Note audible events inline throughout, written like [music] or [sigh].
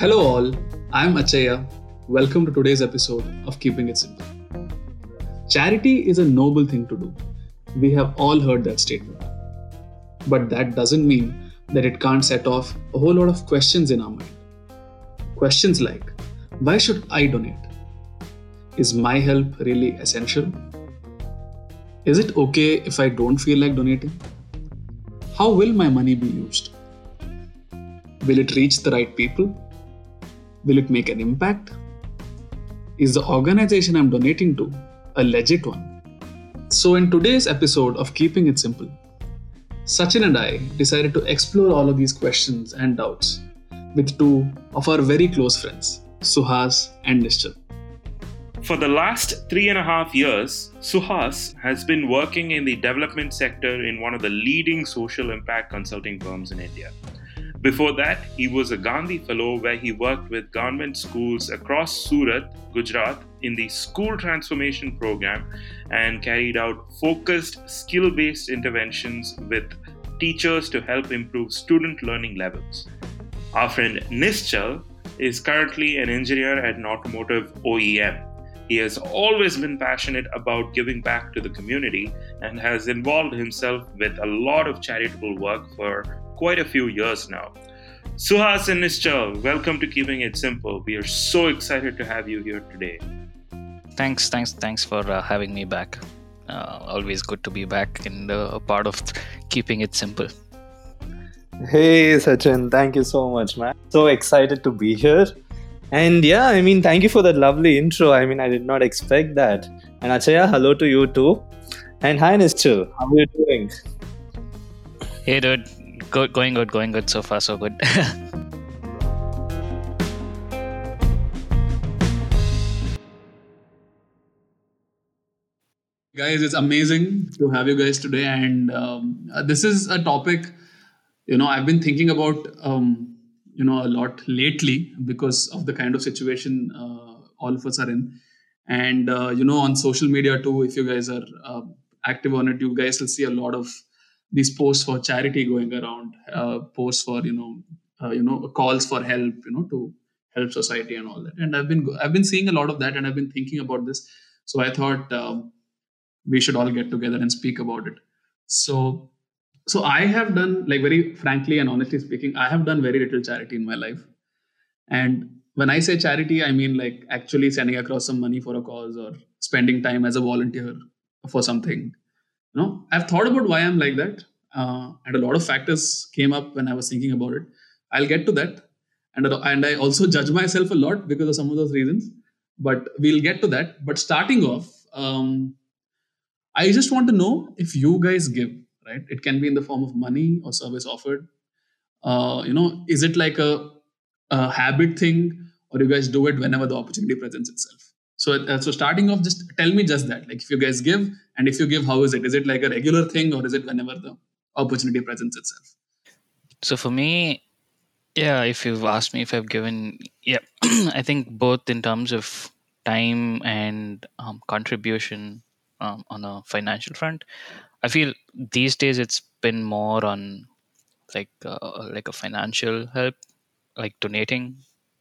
Hello, all. I'm Achaya. Welcome to today's episode of Keeping It Simple. Charity is a noble thing to do. We have all heard that statement. But that doesn't mean that it can't set off a whole lot of questions in our mind. Questions like why should I donate? Is my help really essential? Is it okay if I don't feel like donating? How will my money be used? Will it reach the right people? Will it make an impact? Is the organization I'm donating to a legit one? So, in today's episode of Keeping It Simple, Sachin and I decided to explore all of these questions and doubts with two of our very close friends, Suhas and Nischal. For the last three and a half years, Suhas has been working in the development sector in one of the leading social impact consulting firms in India. Before that, he was a Gandhi Fellow where he worked with government schools across Surat, Gujarat, in the school transformation program and carried out focused skill based interventions with teachers to help improve student learning levels. Our friend Nischal is currently an engineer at an automotive OEM. He has always been passionate about giving back to the community and has involved himself with a lot of charitable work for quite a few years now. Suhas and Nischal, welcome to Keeping It Simple. We are so excited to have you here today. Thanks, thanks, thanks for uh, having me back. Uh, always good to be back in the part of Keeping It Simple. Hey Sachin, thank you so much, man. So excited to be here. And yeah, I mean, thank you for that lovely intro. I mean, I did not expect that. And Achaya, hello to you too. And hi, Nischal. How are you doing? Hey, dude go, going good, going good so far, so good. [laughs] guys, it's amazing to have you guys today, and um, uh, this is a topic you know I've been thinking about um, you know a lot lately because of the kind of situation uh, all of us are in, and uh, you know on social media too. If you guys are uh, active on it, you guys will see a lot of these posts for charity going around, uh, posts for you know uh, you know calls for help, you know to help society and all that. And I've been I've been seeing a lot of that, and I've been thinking about this. So I thought um, we should all get together and speak about it. So so I have done like very frankly and honestly speaking, I have done very little charity in my life, and when I say charity, I mean like actually sending across some money for a cause or spending time as a volunteer for something know i've thought about why i'm like that uh, and a lot of factors came up when i was thinking about it. I'll get to that and, and i also judge myself a lot because of some of those reasons but we'll get to that. But starting off um, i just want to know if you guys give right? It can be in the form of money or service offered. Uh, you know is it like a, a habit thing or you guys do it whenever the opportunity presents itself so, uh, so starting off, just tell me just that. Like, if you guys give, and if you give, how is it? Is it like a regular thing, or is it whenever the opportunity presents itself? So for me, yeah, if you've asked me if I've given, yeah, [clears throat] I think both in terms of time and um, contribution um, on a financial front, I feel these days it's been more on like uh, like a financial help, like donating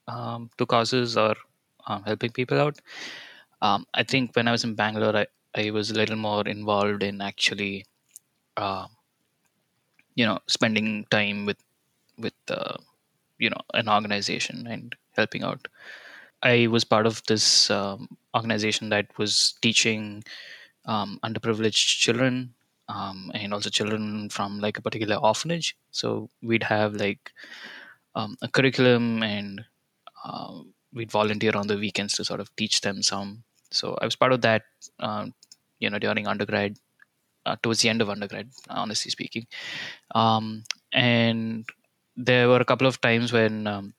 um, to causes or um, helping people out. Um, I think when I was in Bangalore, I, I was a little more involved in actually, uh, you know, spending time with with uh, you know an organization and helping out. I was part of this um, organization that was teaching um, underprivileged children um, and also children from like a particular orphanage. So we'd have like um, a curriculum and uh, we'd volunteer on the weekends to sort of teach them some. So I was part of that, um, you know, during undergrad, uh, towards the end of undergrad, honestly speaking. Um, and there were a couple of times when um,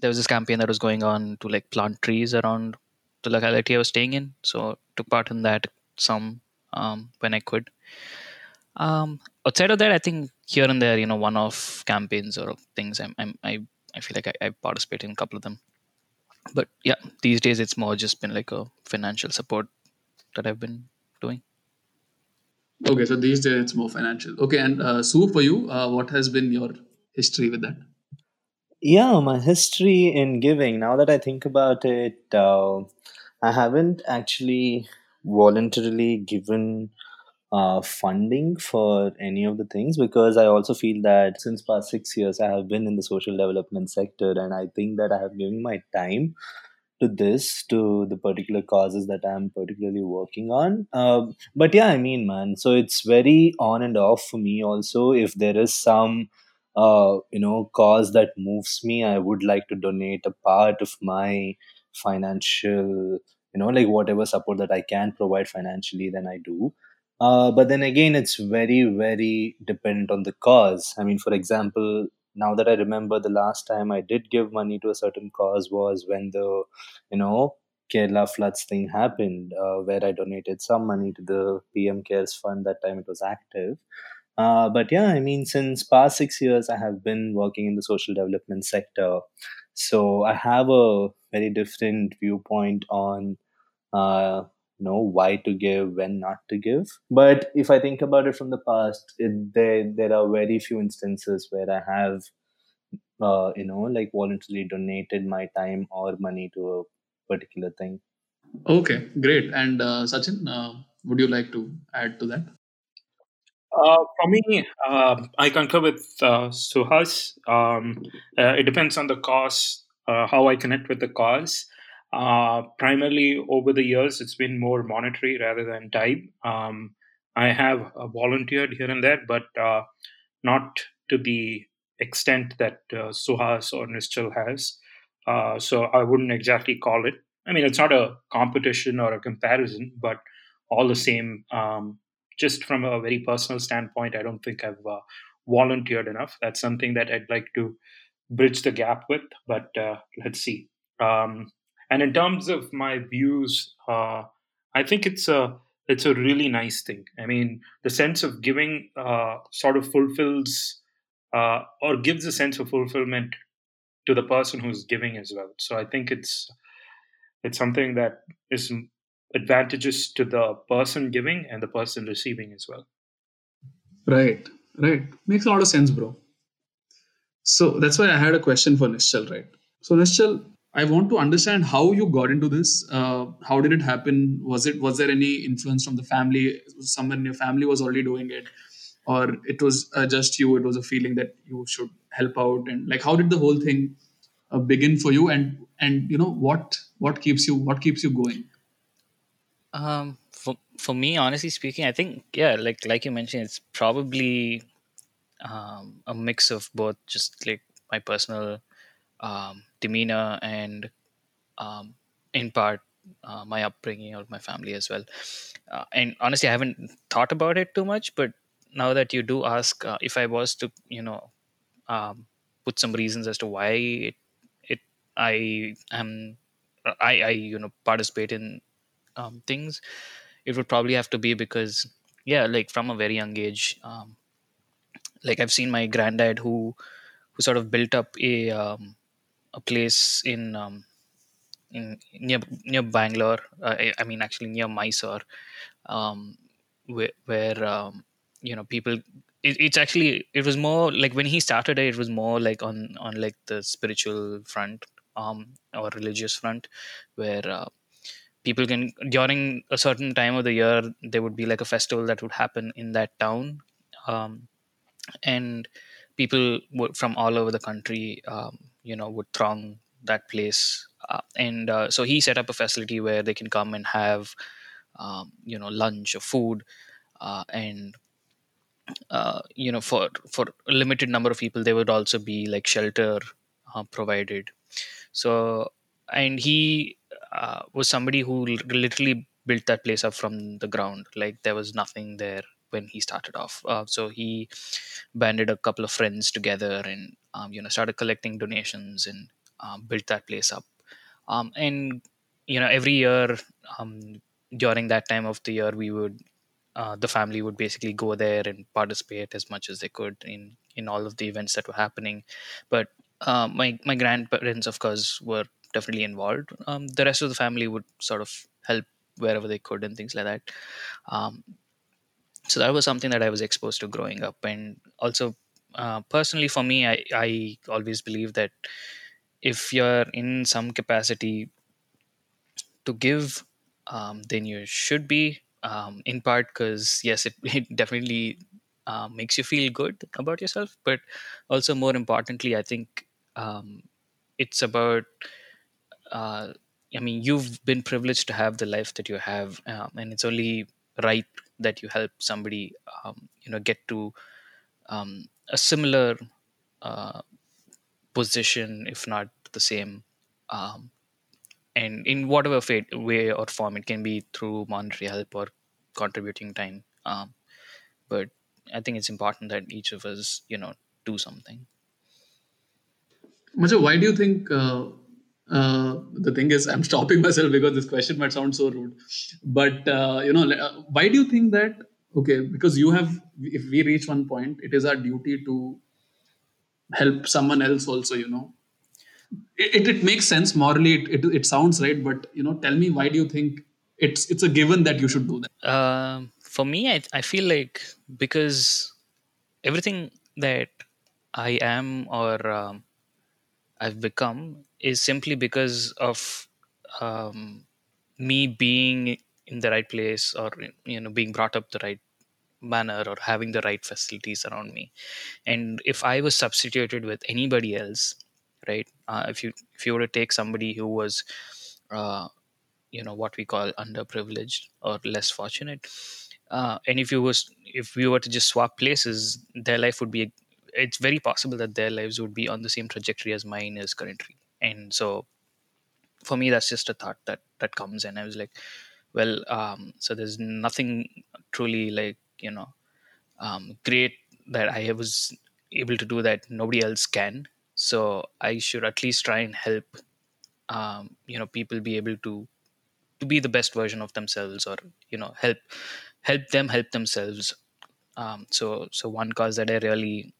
there was this campaign that was going on to like plant trees around the locality I was staying in. So took part in that some um, when I could. Um, outside of that, I think here and there, you know, one-off campaigns or things, I'm, I'm I I feel like I, I participate in a couple of them but yeah these days it's more just been like a financial support that i've been doing. Okay so these days it's more financial. Okay and uh, sue for you uh, what has been your history with that? Yeah, my history in giving. Now that I think about it, uh, I haven't actually voluntarily given uh, funding for any of the things because I also feel that since past six years I have been in the social development sector and I think that I have given my time to this to the particular causes that I'm particularly working on. Um, but yeah, I mean, man, so it's very on and off for me also. If there is some uh, you know cause that moves me, I would like to donate a part of my financial you know like whatever support that I can provide financially, then I do uh, but then again, it's very, very dependent on the cause. I mean, for example, now that I remember, the last time I did give money to a certain cause was when the, you know, Kerala floods thing happened, uh, where I donated some money to the PM Cares Fund. That time it was active. Uh, but yeah, I mean, since past six years, I have been working in the social development sector, so I have a very different viewpoint on uh, know why to give when not to give but if i think about it from the past it, there there are very few instances where i have uh, you know like voluntarily donated my time or money to a particular thing okay great and uh, sachin uh, would you like to add to that uh, for me, uh, I concur with uh, Suhas. Um, uh, it depends on the cause, uh, how I connect with the cause. Uh, primarily over the years, it's been more monetary rather than time. Um, I have uh, volunteered here and there, but uh, not to the extent that uh, Suhas or Nischal has. Uh, so I wouldn't exactly call it. I mean, it's not a competition or a comparison, but all the same, um, just from a very personal standpoint, I don't think I've uh, volunteered enough. That's something that I'd like to bridge the gap with, but uh, let's see. Um, and in terms of my views, uh, I think it's a it's a really nice thing. I mean, the sense of giving uh, sort of fulfills uh, or gives a sense of fulfillment to the person who's giving as well. So I think it's it's something that is advantageous to the person giving and the person receiving as well. Right, right. Makes a lot of sense, bro. So that's why I had a question for Nischal, right? So Nischal, I want to understand how you got into this. Uh, how did it happen? Was it was there any influence from the family? Someone in your family was already doing it, or it was uh, just you? It was a feeling that you should help out, and like how did the whole thing uh, begin for you? And and you know what what keeps you what keeps you going? Um, for for me, honestly speaking, I think yeah, like like you mentioned, it's probably um, a mix of both, just like my personal um, demeanor and um, in part uh, my upbringing or my family as well. Uh, and honestly, I haven't thought about it too much, but now that you do ask, uh, if I was to, you know, um, put some reasons as to why it, it I am, I, I, you know, participate in um, things, it would probably have to be because, yeah, like from a very young age, um, like I've seen my granddad who, who sort of built up a um, a place in um, in near near Bangalore. Uh, I, mean, actually near Mysore, um, where, where um, you know people. It, it's actually it was more like when he started it, it was more like on on like the spiritual front um, or religious front, where uh, people can during a certain time of the year there would be like a festival that would happen in that town, um, and people from all over the country um, you know would throng that place. Uh, and uh, so he set up a facility where they can come and have um, you know lunch or food. Uh, and uh, you know for for a limited number of people there would also be like shelter uh, provided. So and he uh, was somebody who literally built that place up from the ground. Like there was nothing there when he started off. Uh, so he banded a couple of friends together and um, you know started collecting donations and um, built that place up. Um, and you know every year um, during that time of the year, we would uh, the family would basically go there and participate as much as they could in in all of the events that were happening. But uh, my my grandparents, of course, were definitely involved. Um, the rest of the family would sort of help wherever they could and things like that. So that was something that i was exposed to growing up. And also uh, personally for me I, I always believe that if you're in some capacity to give um, then you should be um, in part because yes it, [laughs] it definitely uh, makes you feel good about yourself. But also more importantly i think um, it's about uh, i mean you've been privileged to have the life that you have um, and it's only right that you help somebody um, you know get to um, a similar uh, position if not the same um, and in whatever fate, way or form it can be through monetary help or contributing time um, but i think it's important that each of us you know do something Macha, why do you think? Uh, uh, the thing is, I'm [laughs] stopping myself because this question might sound so rude. But uh, you know, uh, why do you think that? Okay, because you have. If we reach one point, it is our duty to help someone else. Also, you know, it, it, it makes sense morally. It, it it sounds right, but you know, tell me why do you think it's it's a given that you should do that? Um, for me, I, I feel like because everything that I am or um, I've become is simply because of um, me being in the right place or you know being brought up the right manner or having the right facilities around me. And if I was substituted with anybody else, right? Uh, if you if you were to take somebody who was uh, you know what we call underprivileged or less fortunate uh, and if you was if we were to just swap places their life would be it's very possible that their lives would be on the same trajectory as mine is currently and so for me that's just a thought that that comes and i was like well um, so there's nothing truly like you know um, great that i was able to do that nobody else can. So i should at least try and help um, you know people be able to to be the best version of themselves or you know help help them help themselves. Um, so so one cause that i really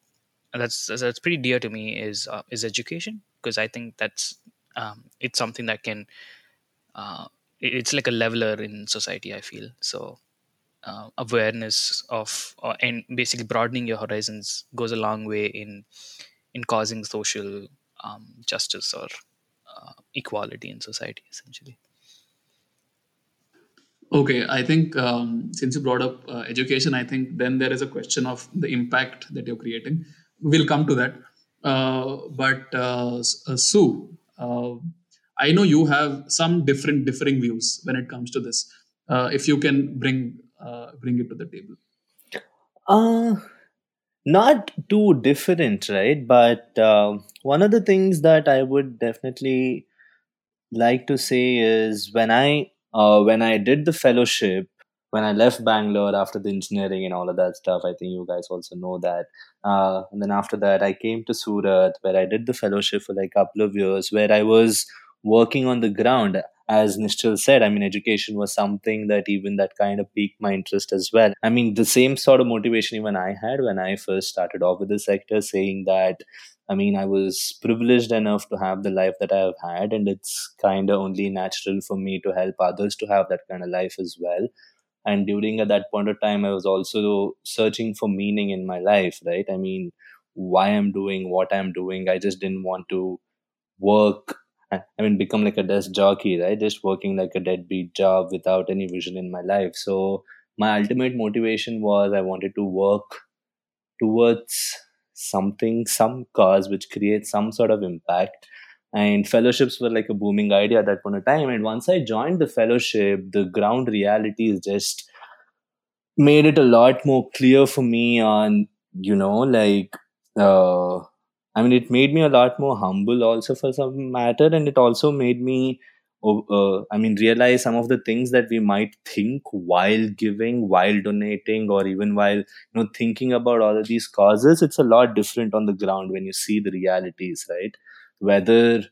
that's that's pretty dear to me is uh, is education because i think that's um, it's something that can uh, it's like a leveler in society i feel so uh, awareness of uh, and basically broadening your horizons goes a long way in in causing social um, justice or uh, equality in society essentially Okay, I think um, since you brought up uh, education, I think then there is a question of the impact that you're creating. We'll come to that. Uh, but uh, uh, Sue, I know you have some different differing views when it comes to this. If you can bring bring it to the table. Uh, not too different, right? But uh, one of the things that I would definitely like to say is when I uh, when I did the fellowship, when I left Bangalore after the engineering and all of that stuff, I think you guys also know that. Uh, and then after that, I came to Surat where I did the fellowship for like a couple of years, where I was working on the ground. As Nischal said, I mean, education was something that even that kind of piqued my interest as well. I mean, the same sort of motivation even I had when I first started off with the sector, saying that I mean, I was privileged enough to have the life that I have had, and it's kind of only natural for me to help others to have that kind of life as well. And during at that point of time, I was also searching for meaning in my life, right? I mean, why I'm doing what I'm doing. I just didn't want to work. I mean, become like a desk jockey, right? Just working like a deadbeat job without any vision in my life. So my ultimate motivation was I wanted to work towards something, some cause which creates some sort of impact. And fellowships were like a booming idea at that point of time. And once I joined the fellowship, the ground reality is just made it a lot more clear for me on, you know, like, uh, I mean, it made me a lot more humble also for some matter. And it also made me, oh, uh, I mean, realize some of the things that we might think while giving, while donating, or even while you know thinking about all of these causes it's a lot different on the ground when you see the realities right whether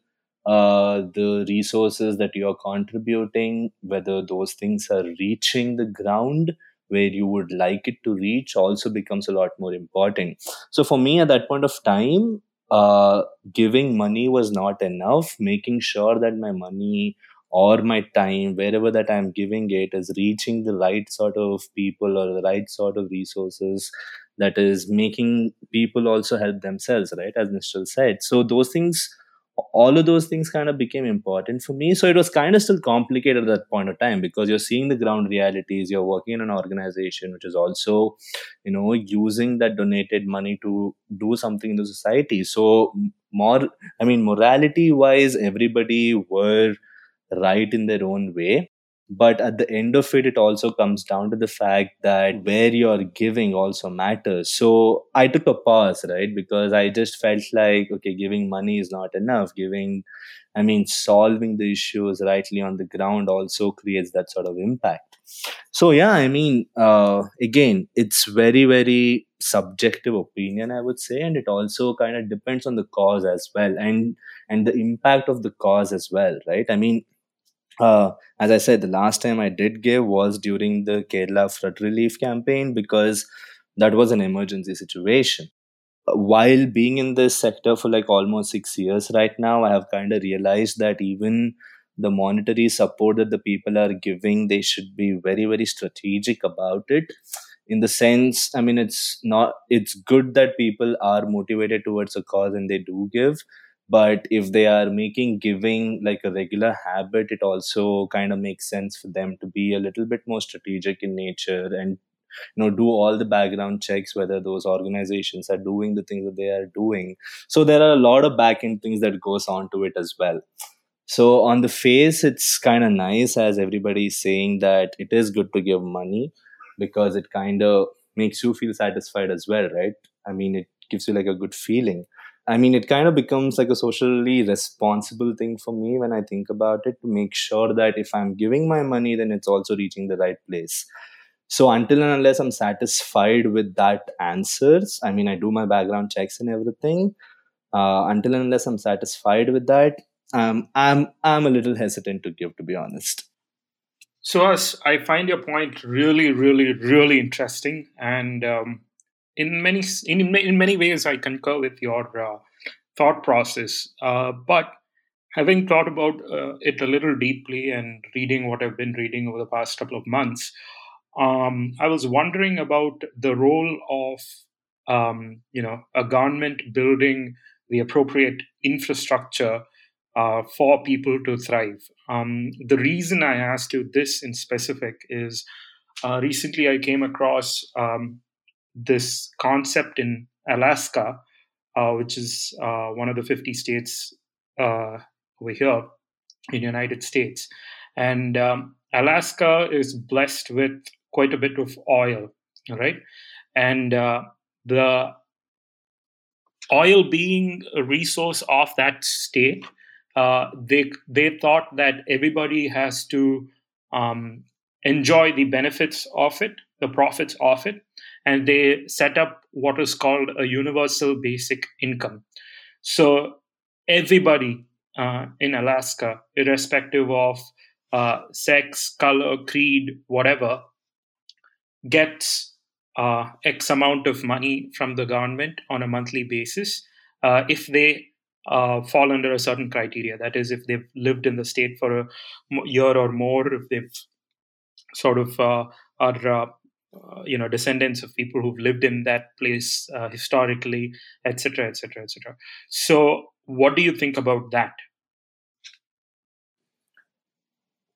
uh, the resources that you're contributing whether those things are reaching the ground where you would like it to reach also becomes a lot more important. So for me at that point of time uh, giving money was not enough. Making sure that my money or my time, wherever that I'm giving it, is reaching the right sort of people or the right sort of resources that is making people also help themselves, right? As Nischal said. So those things all of those things kind of became important for me. So it was kind of still complicated at that point of time because you're seeing the ground realities. You're working in an organization which is also, you know, using that donated money to do something in the society. So more, I mean, morality wise, everybody were right in their own way but at the end of it it also comes down to the fact that where you're giving also matters. So i took a pause right? Because i just felt like okay giving money is not enough. Giving i mean solving the issues rightly on the ground also creates that sort of impact. So yeah i mean uh, again it's very very subjective opinion i would say. And it also kind of depends on the cause as well and and the impact of the cause as well right? I mean uh, as I said, the last time I did give was during the Kerala flood relief campaign because that was an emergency situation. While being in this sector for like almost six years right now, I have kind of realized that even the monetary support that the people are giving, they should be very, very strategic about it. In the sense, I mean, it's not, it's good that people are motivated towards a cause and they do give but if they are making giving like a regular habit it also kind of makes sense for them to be a little bit more strategic in nature and you know do all the background checks whether those organizations are doing the things that they are doing. So there are a lot of back end things that goes on to it as well. So on the face it's kind of nice as everybody is saying that it is good to give money because it kind of makes you feel satisfied as well right? I mean it gives you like a good feeling I mean, it kind of becomes like a socially responsible thing for me when I think about it to make sure that if I'm giving my money, then it's also reaching the right place. So until and unless I'm satisfied with that answers, I mean, I do my background checks and everything. Uh, until and unless I'm satisfied with that, um, I'm I'm a little hesitant to give, to be honest. So, as I find your point really, really, really interesting, and um, in many in, in many ways i concur with your uh, thought process. Uh, but having thought about uh, it a little deeply and reading what i've been reading over the past couple of months um, i was wondering about the role of um, you know a government building the appropriate infrastructure uh, for people to thrive. Um, the reason i asked you this in specific is uh, recently i came across um, this concept in Alaska, uh, which is uh, one of the 50 states uh, over here in the United States. And um, Alaska is blessed with quite a bit of oil, right? And uh, the oil being a resource of that state, uh, they they thought that everybody has to um, enjoy the benefits of it, the profits of it, and they set up what is called a universal basic income. So everybody uh, in Alaska, irrespective of uh, sex, color, creed, whatever, gets uh, X amount of money from the government on a monthly basis uh, if they uh, fall under a certain criteria. That is, if they've lived in the state for a year or more, if they've sort of uh, are uh, you know descendants of people who've lived in that place uh, historically etc etc etc so what do you think about that?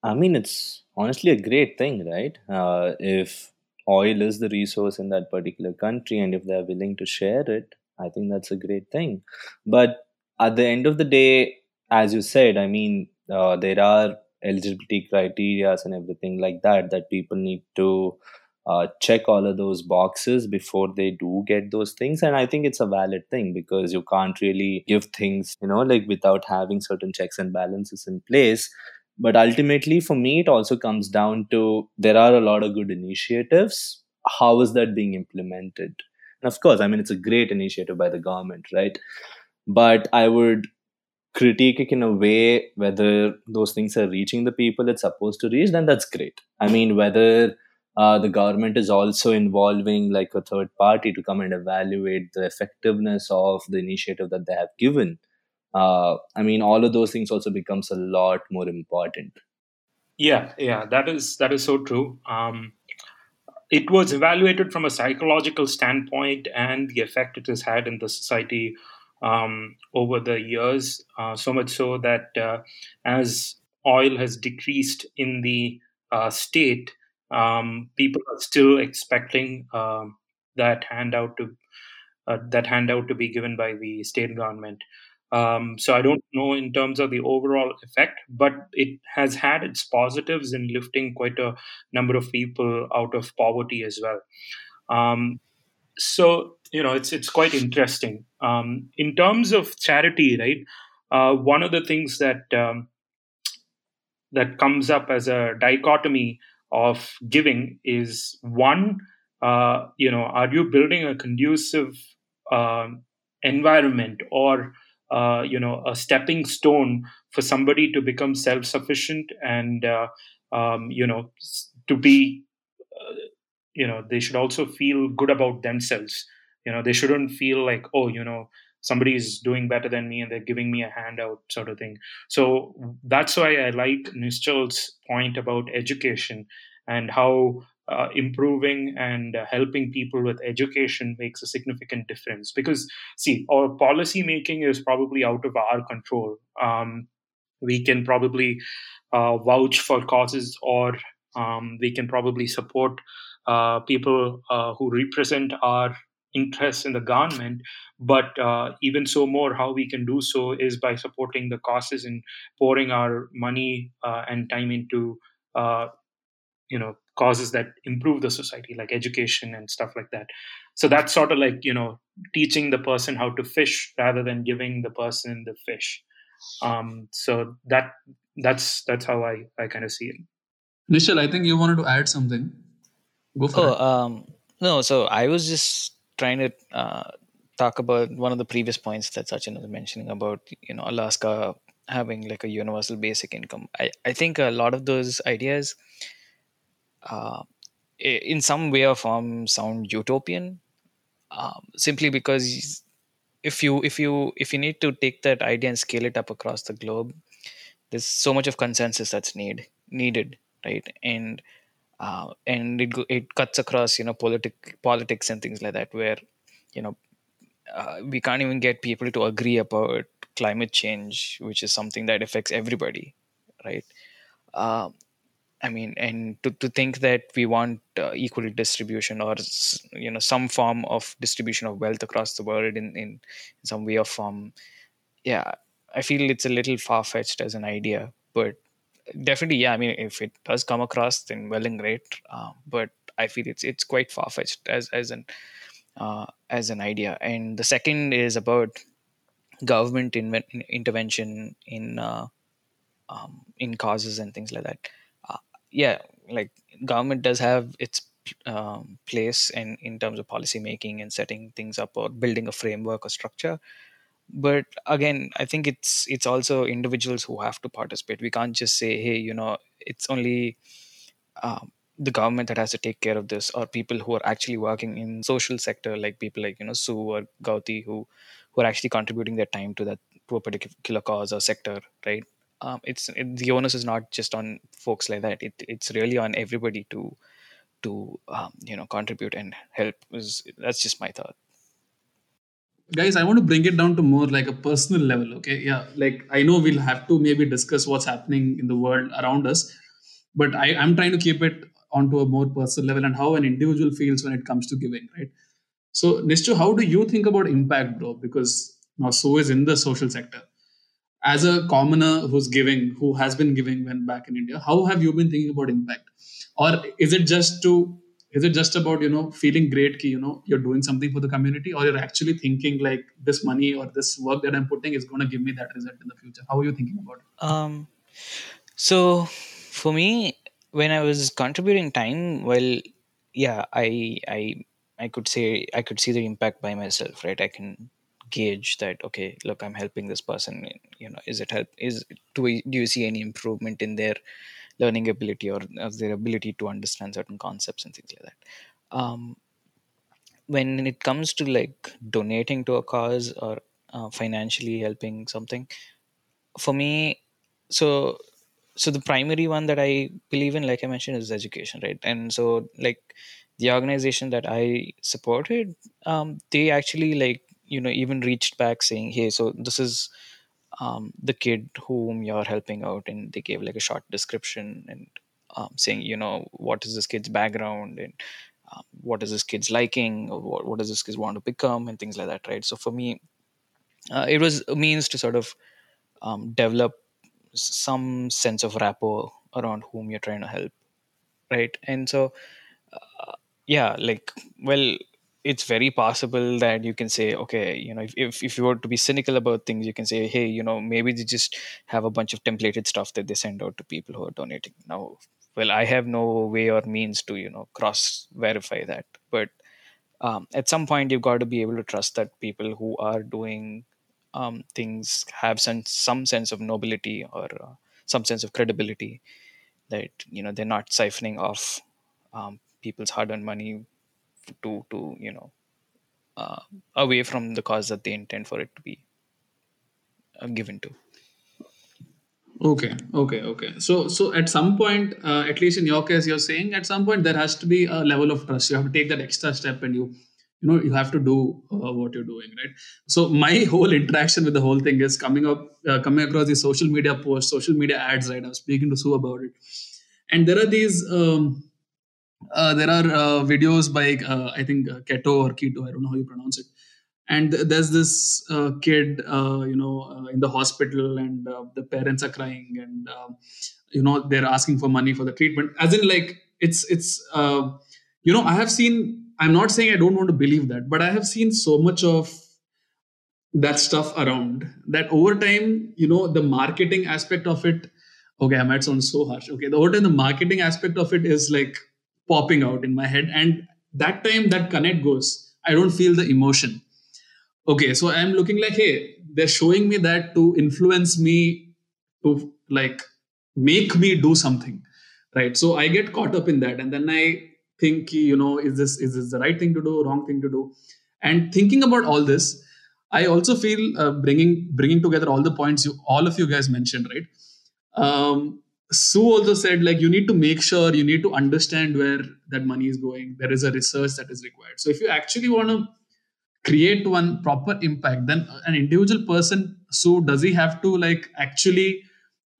I mean it's honestly a great thing right? Uh, if oil is the resource in that particular country and if they're willing to share it i think that's a great thing. But at the end of the day as you said i mean uh, there are eligibility criteria and everything like that that people need to uh, check all of those boxes before they do get those things. And i think it's a valid thing because you can't really give things you know like without having certain checks and balances in place. But ultimately for me it also comes down to there are a lot of good initiatives. How is that being implemented? And of course i mean it's a great initiative by the government right? But i would critique it in a way whether those things are reaching the people it's supposed to reach then that's great. I mean whether uh, the government is also involving like a third party to come and evaluate the effectiveness of the initiative that they have given. Uh, i mean all of those things also becomes a lot more important. Yeah yeah that is that is so true. Um, it was evaluated from a psychological standpoint and the effect it has had in the society um, over the years uh, so much so that uh, as oil has decreased in the uh, state um, people are still expecting um, that handout to uh, that handout to be given by the state government. Um, so I don't know in terms of the overall effect, but it has had its positives in lifting quite a number of people out of poverty as well. Um, so you know it's it's quite interesting. Um, in terms of charity, right? Uh, one of the things that um, that comes up as a dichotomy of giving is one uh, you know are you building a conducive uh, environment or uh, you know a stepping stone for somebody to become self-sufficient and uh, um, you know to be uh, you know they should also feel good about themselves. You know they shouldn't feel like oh you know somebody is doing better than me and they're giving me a handout sort of thing. So that's why i like nischal's point about education and how uh, improving and uh, helping people with education makes a significant difference. Because see our policy making is probably out of our control. Um, we can probably uh, vouch for causes or um, we can probably support uh, people uh, who represent our interests in the government but uh, even so more how we can do so is by supporting the causes and pouring our money and time into you know causes that improve the society like education and stuff like that. So that's sort of like you know teaching the person how to fish rather than giving the person the fish. Um, so that that's that's how i i kind of see it. Nischal i think you wanted to add something. Go for oh, it. um, no so i was just trying to uh, talk about one of the previous points that Sachin was mentioning about you know Alaska having like a universal basic income. I, I think a lot of those ideas uh, in some way or form sound utopian um, simply because if you if you if you need to take that idea and scale it up across the globe there's so much of consensus that's need needed right and uh, and it it cuts across you know politic politics and things like that where you know uh, we can't even get people to agree about climate change which is something that affects everybody right? Um, I mean, and to, to think that we want uh, equal distribution or you know some form of distribution of wealth across the world in, in some way or form, yeah, I feel it's a little far fetched as an idea, but definitely, yeah. I mean, if it does come across, then well and great. Uh, but I feel it's it's quite far fetched as as an uh, as an idea. And the second is about government in, intervention in uh, um, in causes and things like that yeah, like government does have its um, place in in terms of policy making and setting things up or building a framework or structure. But again, I think it's it's also individuals who have to participate. We can't just say, hey, you know, it's only um, the government that has to take care of this, or people who are actually working in social sector, like people like you know Sue or Gauti, who who are actually contributing their time to that to a particular cause or sector, right? um, it's it, the onus is not just on folks like that. It, it's really on everybody to to um, you know contribute and help. Is that's just my thought. Guys, I want to bring it down to more like a personal level. Okay, yeah, like I know we'll have to maybe discuss what's happening in the world around us, but I, I'm trying to keep it onto a more personal level and how an individual feels when it comes to giving, right? So, Nishchu, how do you think about impact, bro? Because now so is in the social sector as a commoner who's giving, who has been giving when back in India, how have you been thinking about impact? Or is it just to is it just about you know feeling great ki, you know you're doing something for the community or you're actually thinking like this money or this work that i'm putting is going to give me that result in the future? How are you thinking about it? Um so for me when i was contributing time well yeah i i i could say i could see the impact by myself right? I can gauge that okay look i'm helping this person you know is it help is do, we, do you see any improvement in their learning ability or of their ability to understand certain concepts and things like that. Um, when it comes to like donating to a cause or uh, financially helping something for me so so the primary one that i believe in like i mentioned is education right? And so like the organization that i supported um, they actually like you know even reached back saying hey so this is um, the kid whom you're helping out and they gave like a short description and um, saying you know what is this kid's background and um, what is this kid's liking what, what does this kid want to become and things like that right? So for me uh, it was a means to sort of um, develop some sense of rapport around whom you're trying to help right? And so uh, yeah like well it's very possible that you can say okay you know if, if, if you were to be cynical about things you can say hey you know maybe they just have a bunch of templated stuff that they send out to people who are donating. Now well i have no way or means to you know cross verify that. But um, at some point you've got to be able to trust that people who are doing um, things have some some sense of nobility or uh, some sense of credibility that you know they're not siphoning off um, people's hard-earned money to to you know uh, away from the cause that they intend for it to be uh, given to Okay, okay, okay. So, so at some point, uh, at least in your case, you're saying at some point there has to be a level of trust. You have to take that extra step, and you, you know, you have to do uh, what you're doing, right? So, my [laughs] whole interaction with the whole thing is coming up, uh, coming across these social media posts, social media ads. Right, I was speaking to Sue about it, and there are these. Um, uh, there are uh, videos by uh, I think uh, Ketto or Ketto, I don't know how you pronounce it, and there's this kid you know in the hospital and the parents are crying and you know they're asking for money for the treatment. As in like it's it's you know i have seen i'm not saying i don't want to believe that but i have seen so much of that stuff around that over time you know the marketing aspect of it okay i might sound so harsh okay the over time the marketing aspect of it is like popping out in my head. And that time that connect goes i don't feel the emotion. Okay so i'm looking like hey they're showing me that to influence me to like make me do something right? So i get caught up in that. And then i think you know is this is this the right thing to do wrong thing to do? And thinking about all this i also feel uh, bringing bringing together all the points you all of you guys mentioned right? Um, sue also said like you need to make sure you need to understand where that money is going. There is a research that is required. So if you actually want to create one proper impact then an individual person Sue, does he have to like actually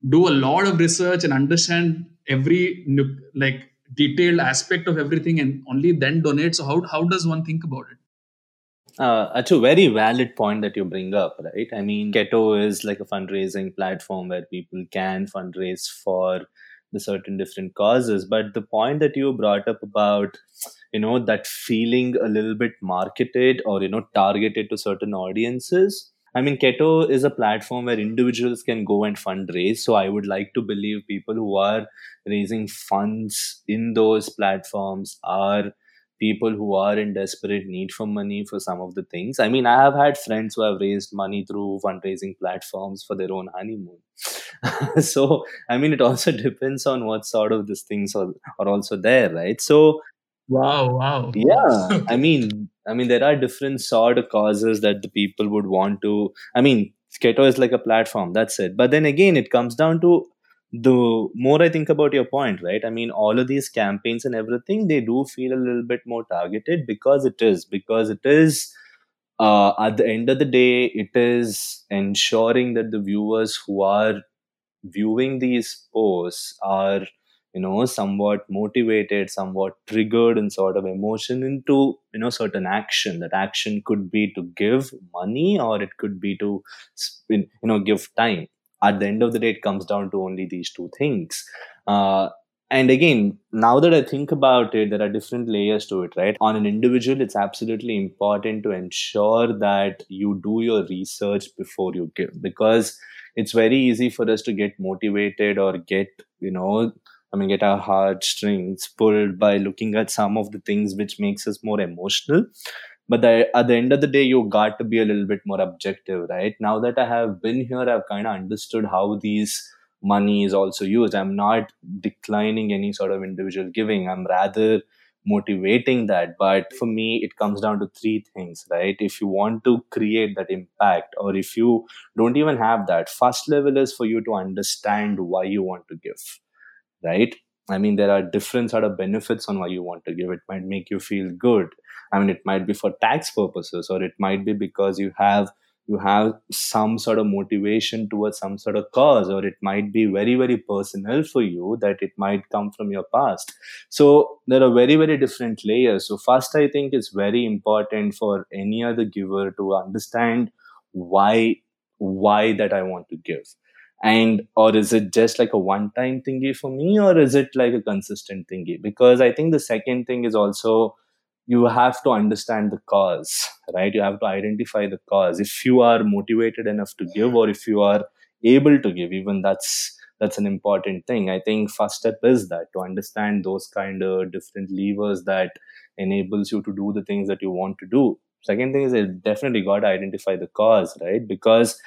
do a lot of research and understand every like detailed aspect of everything and only then donate? So how, how does one think about it uh, that's a very valid point that you bring up, right? I mean, Ketto is like a fundraising platform where people can fundraise for the certain different causes. But the point that you brought up about you know that feeling a little bit marketed or you know targeted to certain audiences i mean ketto is a platform where individuals can go and fundraise so i would like to believe people who are raising funds in those platforms are people who are in desperate need for money for some of the things. I mean, I have had friends who have raised money through fundraising platforms for their own honeymoon. [laughs] so, I mean, it also [laughs] depends on what sort of these things are, are also there, right? So, Wow, wow. yeah [laughs] i mean i mean there are different sort of causes that the people would want to i mean Ketto is like a platform that's it but then again it comes down to the more i think about your point right? I mean all of these campaigns and everything they do feel a little bit more targeted because it is because it is uh, at the end of the day it is ensuring that the viewers who are viewing these posts are you know somewhat motivated somewhat triggered and sort of emotion into you know certain action. That action could be to give money or it could be to you know give time at the end of the day it comes down to only these two things uh, and again now that i think about it there are different layers to it right on an individual it's absolutely important to ensure that you do your research before you give because it's very easy for us to get motivated or get you know I mean, get our heartstrings pulled by looking at some of the things which makes us more emotional. But the, at the end of the day, you got to be a little bit more objective, right? Now that I have been here, I've kind of understood how these money is also used. I'm not declining any sort of individual giving. I'm rather motivating that but for me it comes down to three things right if you want to create that impact or if you don't even have that first level is for you to understand why you want to give right i mean there are different sort of benefits on why you want to give it might make you feel good i mean it might be for tax purposes or it might be because you have you have some sort of motivation towards some sort of cause or it might be very very personal for you that it might come from your past. So there are very very different layers. So first i think it's very important for any other giver to understand why why that i want to give. And or is it just like a one time thingy for me or is it like a consistent thingy? Because i think the second thing is also you have to understand the cause right? You have to identify the cause. If you are motivated enough to give or if you are able to give even that's that's an important thing. I think first step is that to understand those kind of different levers that enables you to do the things that you want to do. Second thing is you definitely got to identify the cause right? Because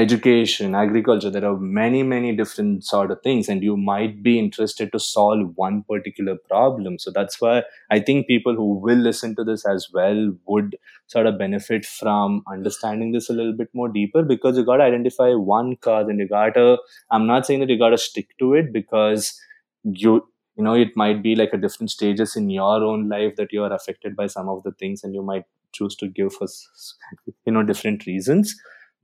education agriculture there are many many different sort of things and you might be interested to solve one particular problem. So that's why i think people who will listen to this as well would sort of benefit from understanding this a little bit more deeper because you got to identify one cause and you got to i'm not saying that you got to stick to it because you you know it might be like a different stages in your own life that you are affected by some of the things and you might choose to give for you know different reasons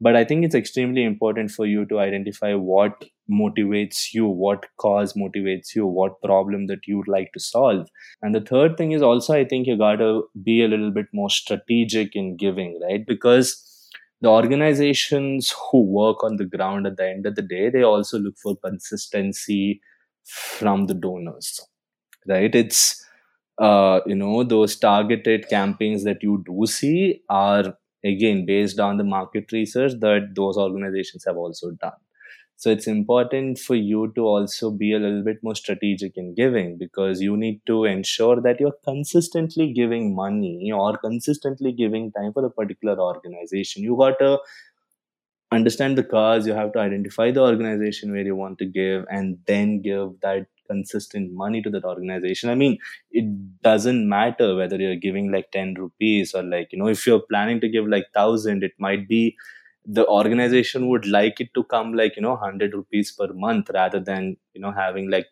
but i think it's extremely important for you to identify what motivates you what cause motivates you what problem that you'd like to solve. And the third thing is also i think you got to be a little bit more strategic in giving right? Because the organizations who work on the ground at the end of the day they also look for consistency from the donors right? It's uh, you know those targeted campaigns that you do see are again based on the market research that those organizations have also done. So it's important for you to also be a little bit more strategic in giving because you need to ensure that you're consistently giving money or consistently giving time for a particular organization. You got to understand the cause you have to identify the organization where you want to give and then give that consistent money to that organization. I mean it doesn't matter whether you're giving like 10 rupees or like you know if you're planning to give like 1000 it might be the organization would like it to come like you know 100 rupees per month rather than you know having like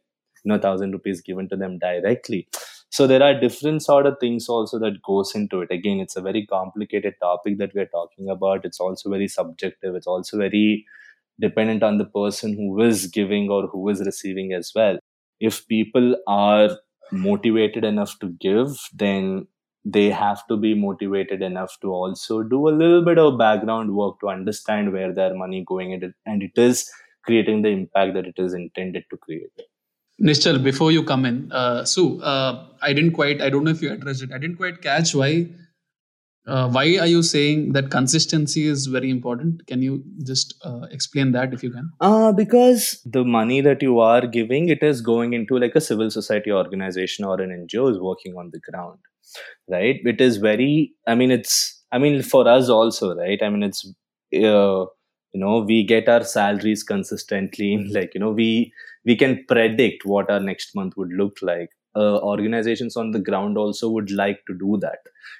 you know 1000 rupees given to them directly. So there are different sort of things also that goes into it. Again it's a very complicated topic that we're talking about. It's also very subjective. It's also very dependent on the person who is giving or who is receiving as well if people are motivated enough to give, then they have to be motivated enough to also do a little bit of background work to understand where their money going and it, is creating the impact that it is intended to create. Nischal, before you come in, uh, Sue, uh, I didn't quite, I don't know if you addressed it. I didn't quite catch why uh, why are you saying that consistency is very important? Can you just uh, explain that if you can? Uh, because the money that you are giving, it is going into like a civil society organization or an NGO is working on the ground, right? It is very, I mean, it's, I mean, for us also, right? I mean, it's, uh, you know, we get our salaries consistently. [laughs] Like, you know, we, we can predict what our next month would look like uh, organizations on the ground also would like to do that.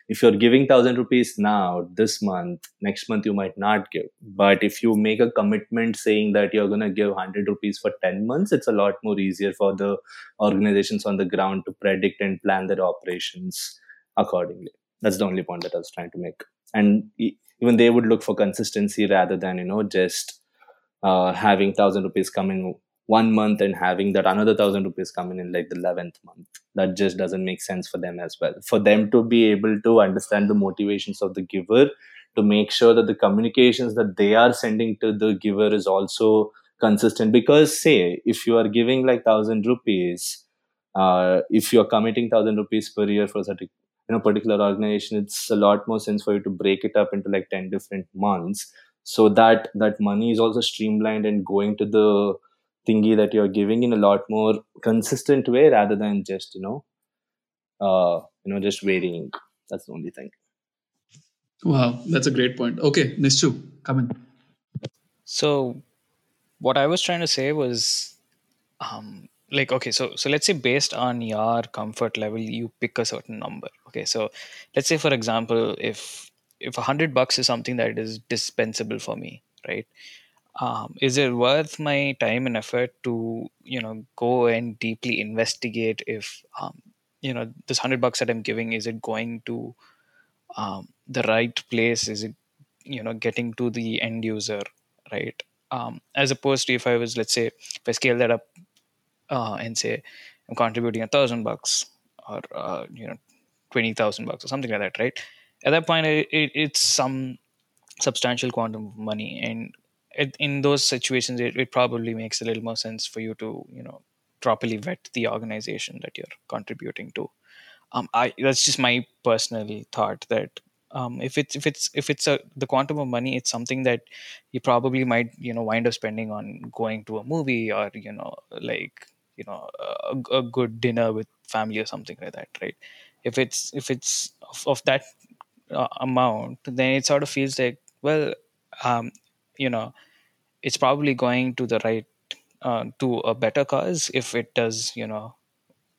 If you're giving thousand rupees now, this month, next month you might not give. But if you make a commitment saying that you're going to give hundred rupees for ten months, it's a lot more easier for the organizations on the ground to predict and plan their operations accordingly. That's the only point that I was trying to make. And even they would look for consistency rather than you know just uh, having thousand rupees coming one month and having that another thousand rupees coming in like the 11th month. That just doesn't make sense for them as well. For them to be able to understand the motivations of the giver to make sure that the communications that they are sending to the giver is also consistent. Because say if you are giving like 1000 rupees uh, if you're committing 1000 rupees per year for such a you know particular organization it's a lot more sense for you to break it up into like 10 different months. So that that money is also streamlined and going to the thingy that you're giving in a lot more consistent way rather than just you know uh you know just varying. That's the only thing. Wow that's a great point. Okay nishu come in. So what i was trying to say was um like okay so so let's say based on your comfort level you pick a certain number okay? So let's say for example if if a hundred bucks is something that is dispensable for me right um, is it worth my time and effort to you know go and deeply investigate if um, you know this hundred bucks that i'm giving is it going to um, the right place? Is it you know getting to the end user right? Um, as opposed to if i was let's say if i scale that up uh, and say i'm contributing a thousand bucks or uh, you know 20000 bucks or something like that right? At that point it, it's some substantial quantum of money and in those situations it, it probably makes a little more sense for you to you know properly vet the organization that you're contributing to um, I that's just my personal thought that um, if it's if it's if it's a the quantum of money, it's something that you probably might you know wind up spending on going to a movie or you know like you know a, a good dinner with family or something like that, right? If it's if it's of, of that uh, amount, then it sort of feels like well, um, you know, it's probably going to the right uh, to a better cause if it does you know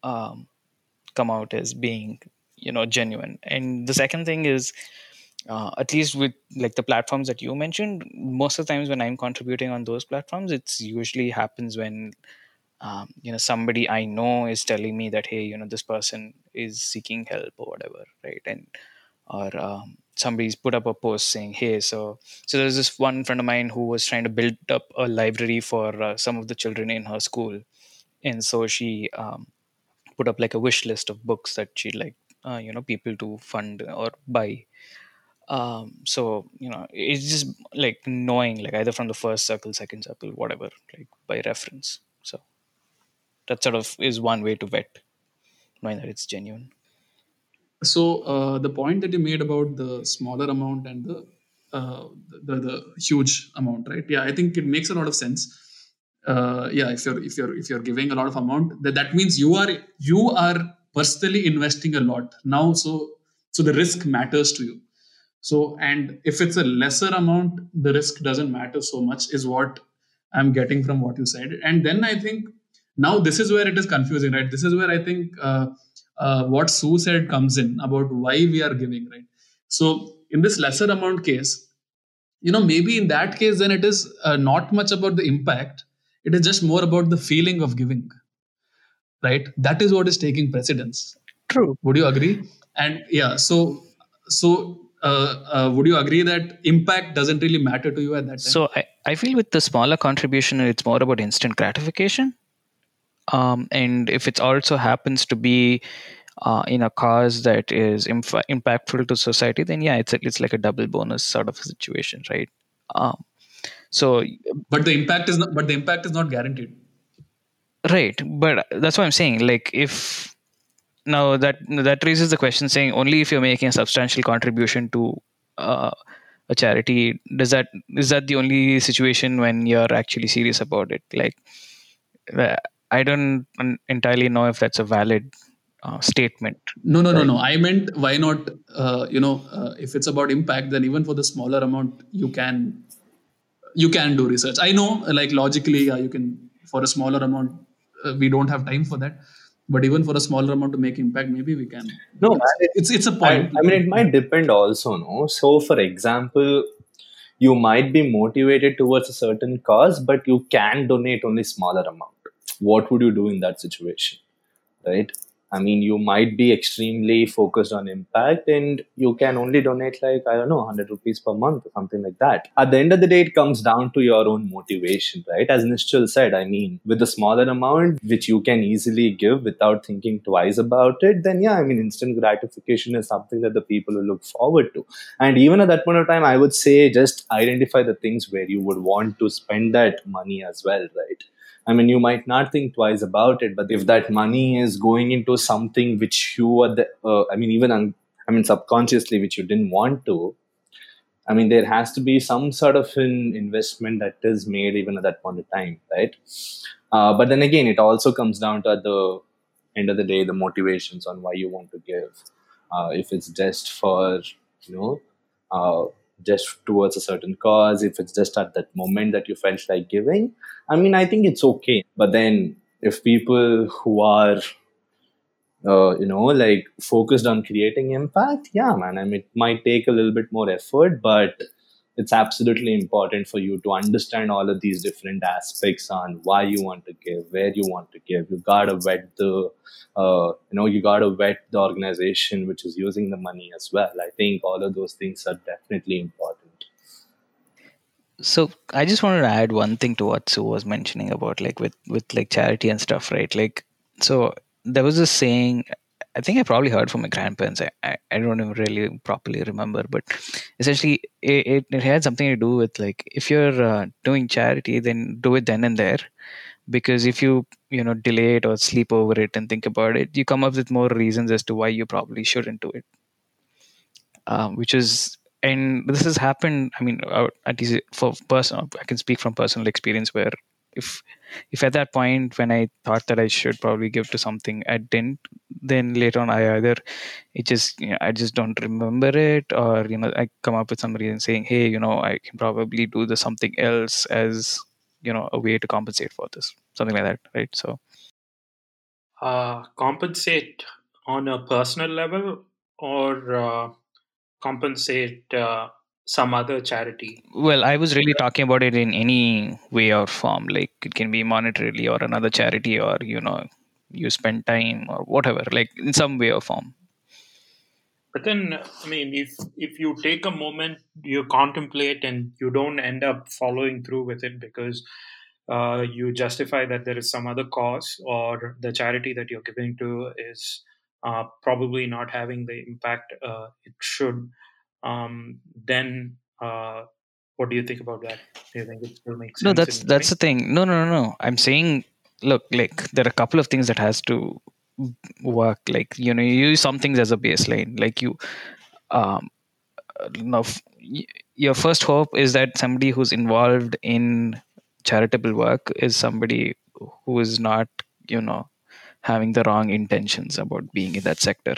um, come out as being you know genuine. And the second thing is uh, at least with like the platforms that you mentioned most of the times when i'm contributing on those platforms it's usually happens when um, you know somebody i know is telling me that hey you know this person is seeking help or whatever right? And or um, somebody's put up a post saying hey so so there's this one friend of mine who was trying to build up a library for uh, some of the children in her school. And so she um, put up like a wish list of books that she'd like uh, you know people to fund or buy. Um so you know it's just like knowing like either from the first circle second circle whatever like by reference. So that sort of is one way to vet knowing that it's genuine so uh, the point that you made about the smaller amount and the, uh, the the huge amount right? Yeah i think it makes a lot of sense. Uh, yeah if you're if you're if you're giving a lot of amount that, that means you are you are personally investing a lot now so so the risk matters to you. So and if it's a lesser amount the risk doesn't matter so much is what i'm getting from what you said. And then i think now this is where it is confusing right? This is where i think uh, what sue said comes in about why we are giving right? So in this lesser amount case you know maybe in that case then it is uh, not much about the impact. It is just more about the feeling of giving right? That is what is taking precedence. True. Would you agree? And yeah so so uh, uh, would you agree that impact doesn't really matter to you at that time? So I, I feel with the smaller contribution it's more about instant gratification um, and if it also happens to be uh, in a cause that is imf- impactful to society then yeah it's a, it's like a double bonus sort of situation right? Um, so but the impact is not but the impact is not guaranteed. Right but that's what i'm saying like if now that that raises the question saying only if you're making a substantial contribution to uh, a charity does that is that the only situation when you're actually serious about it? Like uh, i don't entirely know if that's a valid uh, statement. No no right? no. No i meant why not uh, you know uh, if it's about impact then even for the smaller amount you can you can do research. I know like logically you can for a smaller amount uh, we don't have time for that. But even for a smaller amount to make impact maybe we can. No it's it's, it's a point. I, I mean it might depend also no? So for example you might be motivated towards a certain cause but you can donate only smaller amount what would you do in that situation right I mean, you might be extremely focused on impact and you can only donate like, I don't know, 100 rupees per month or something like that. At the end of the day, it comes down to your own motivation, right? As Nischal said, I mean, with a smaller amount, which you can easily give without thinking twice about it, then yeah, I mean, instant gratification is something that the people will look forward to. And even at that point of time, I would say just identify the things where you would want to spend that money as well, right? I mean, you might not think twice about it, but if that money is going into something which you are the, uh, I mean, even, un- I mean, subconsciously, which you didn't want to, I mean, there has to be some sort of an investment that is made even at that point of time, right? Uh, but then again, it also comes down to at the end of the day, the motivations on why you want to give. Uh, if it's just for, you know, uh, just towards a certain cause, if it's just at that moment that you felt like giving, I mean, I think it's okay. But then if people who are uh, you know like focused on creating impact yeah man i mean it might take a little bit more effort but it's absolutely important for you to understand all of these different aspects on why you want to give where you want to give. You gotta vet the uh, you know you gotta vet the organization which is using the money as well. I think all of those things are definitely important. So i just wanted to add one thing to what sue was mentioning about like with with like charity and stuff right? Like so there was a saying I think I probably heard from my grandparents. I, I, I don't even really properly remember, but essentially it, it, it had something to do with like if you're uh, doing charity, then do it then and there, because if you you know delay it or sleep over it and think about it, you come up with more reasons as to why you probably shouldn't do it. Um, which is and this has happened. I mean, uh, at least for personal, I can speak from personal experience where if if at that point when I thought that I should probably give to something, I didn't, then later on I either it just you know, I just don't remember it, or you know I come up with some reason saying, hey, you know I can probably do the something else as you know a way to compensate for this, something like that, right? So, uh, compensate on a personal level or uh, compensate uh, some other charity? Well, I was really talking about it in any way or form. Like it can be monetarily or another charity, or you know, you spend time or whatever, like in some way or form. But then, I mean, if if you take a moment, you contemplate, and you don't end up following through with it because uh, you justify that there is some other cause, or the charity that you're giving to is uh, probably not having the impact uh, it should um, then uh, what do you think about that? Do you think it still makes sense? No, that's that's the thing. No, no, no, no. I'm saying, look, like there are a couple of things that has to work. Like you know, you use some things as a baseline. Like you, um, now your first hope is that somebody who's involved in charitable work is somebody who is not, you know, having the wrong intentions about being in that sector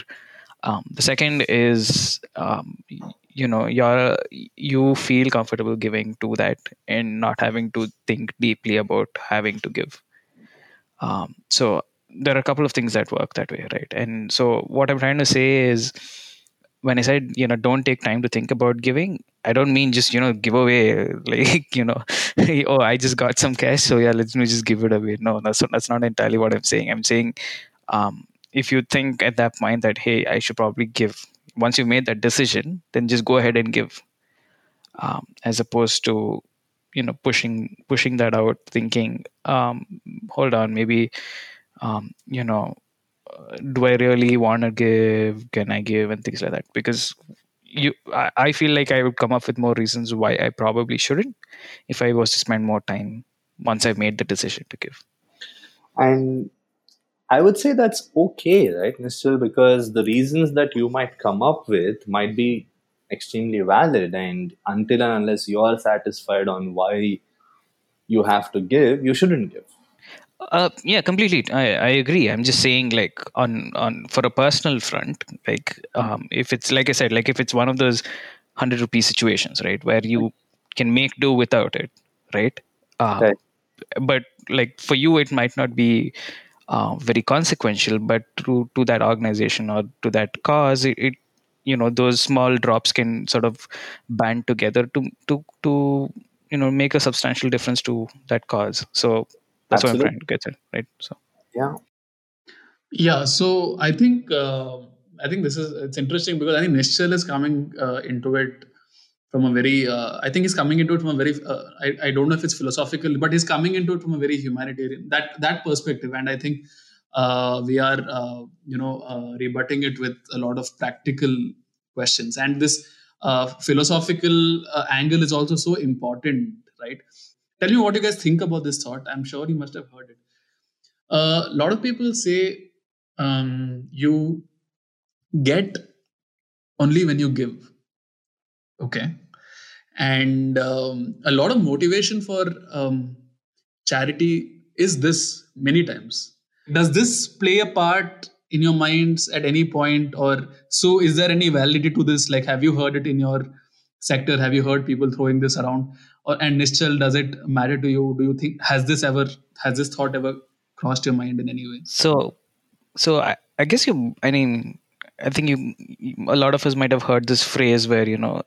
um, the second is um, you know you're you feel comfortable giving to that and not having to think deeply about having to give. Um, so there are a couple of things that work that way right? And so what i'm trying to say is when i said you know don't take time to think about giving i don't mean just you know give away [laughs] like you know [laughs] oh i just got some cash so yeah let me just give it away. No that's, that's not entirely what i'm saying. I'm saying um, if you think at that point that hey i should probably give once you've made that decision then just go ahead and give um, as opposed to you know pushing pushing that out thinking um, hold on maybe um, you know uh, do i really want to give? Can i give? And things like that. Because you I, I feel like i would come up with more reasons why i probably shouldn't if i was to spend more time once i've made the decision to give. And I would say that's okay, right, Nischal? Because the reasons that you might come up with might be extremely valid, and until and unless you're satisfied on why you have to give, you shouldn't give. Uh, yeah, completely. I, I agree. I'm just saying, like on on for a personal front, like um, if it's like I said, like if it's one of those hundred rupee situations, right, where you can make do without it, right? Uh, right. But like for you, it might not be uh, very consequential but to to that organization or to that cause it, it, you know those small drops can sort of band together to to to you know make a substantial difference to that cause. So that's Absolutely. what i'm trying to get at right? So. Yeah. Yeah so i think uh, i think this is it's interesting because i think nischal is coming uh, into it from a very uh, i think he's coming into it from a very uh, I, I don't know if it's philosophical but he's coming into it from a very humanitarian that that perspective. And i think uh, we are uh, you know uh, rebutting it with a lot of practical questions. And this uh, philosophical angle is also so important right? Tell me what you guys think about this thought. I'm sure you must have heard it. A lot of people say um, you get only when you give okay and um, a lot of motivation for um, charity is this many times. Does this play a part in your minds at any point? Or so is there any validity to this? Like have you heard it in your sector? Have you heard people throwing this around? Or and nischal does it matter to you? Do you think has this ever has this thought ever crossed your mind in any way? So, so I, I guess you. I mean, I think you. A lot of us might have heard this phrase where you know,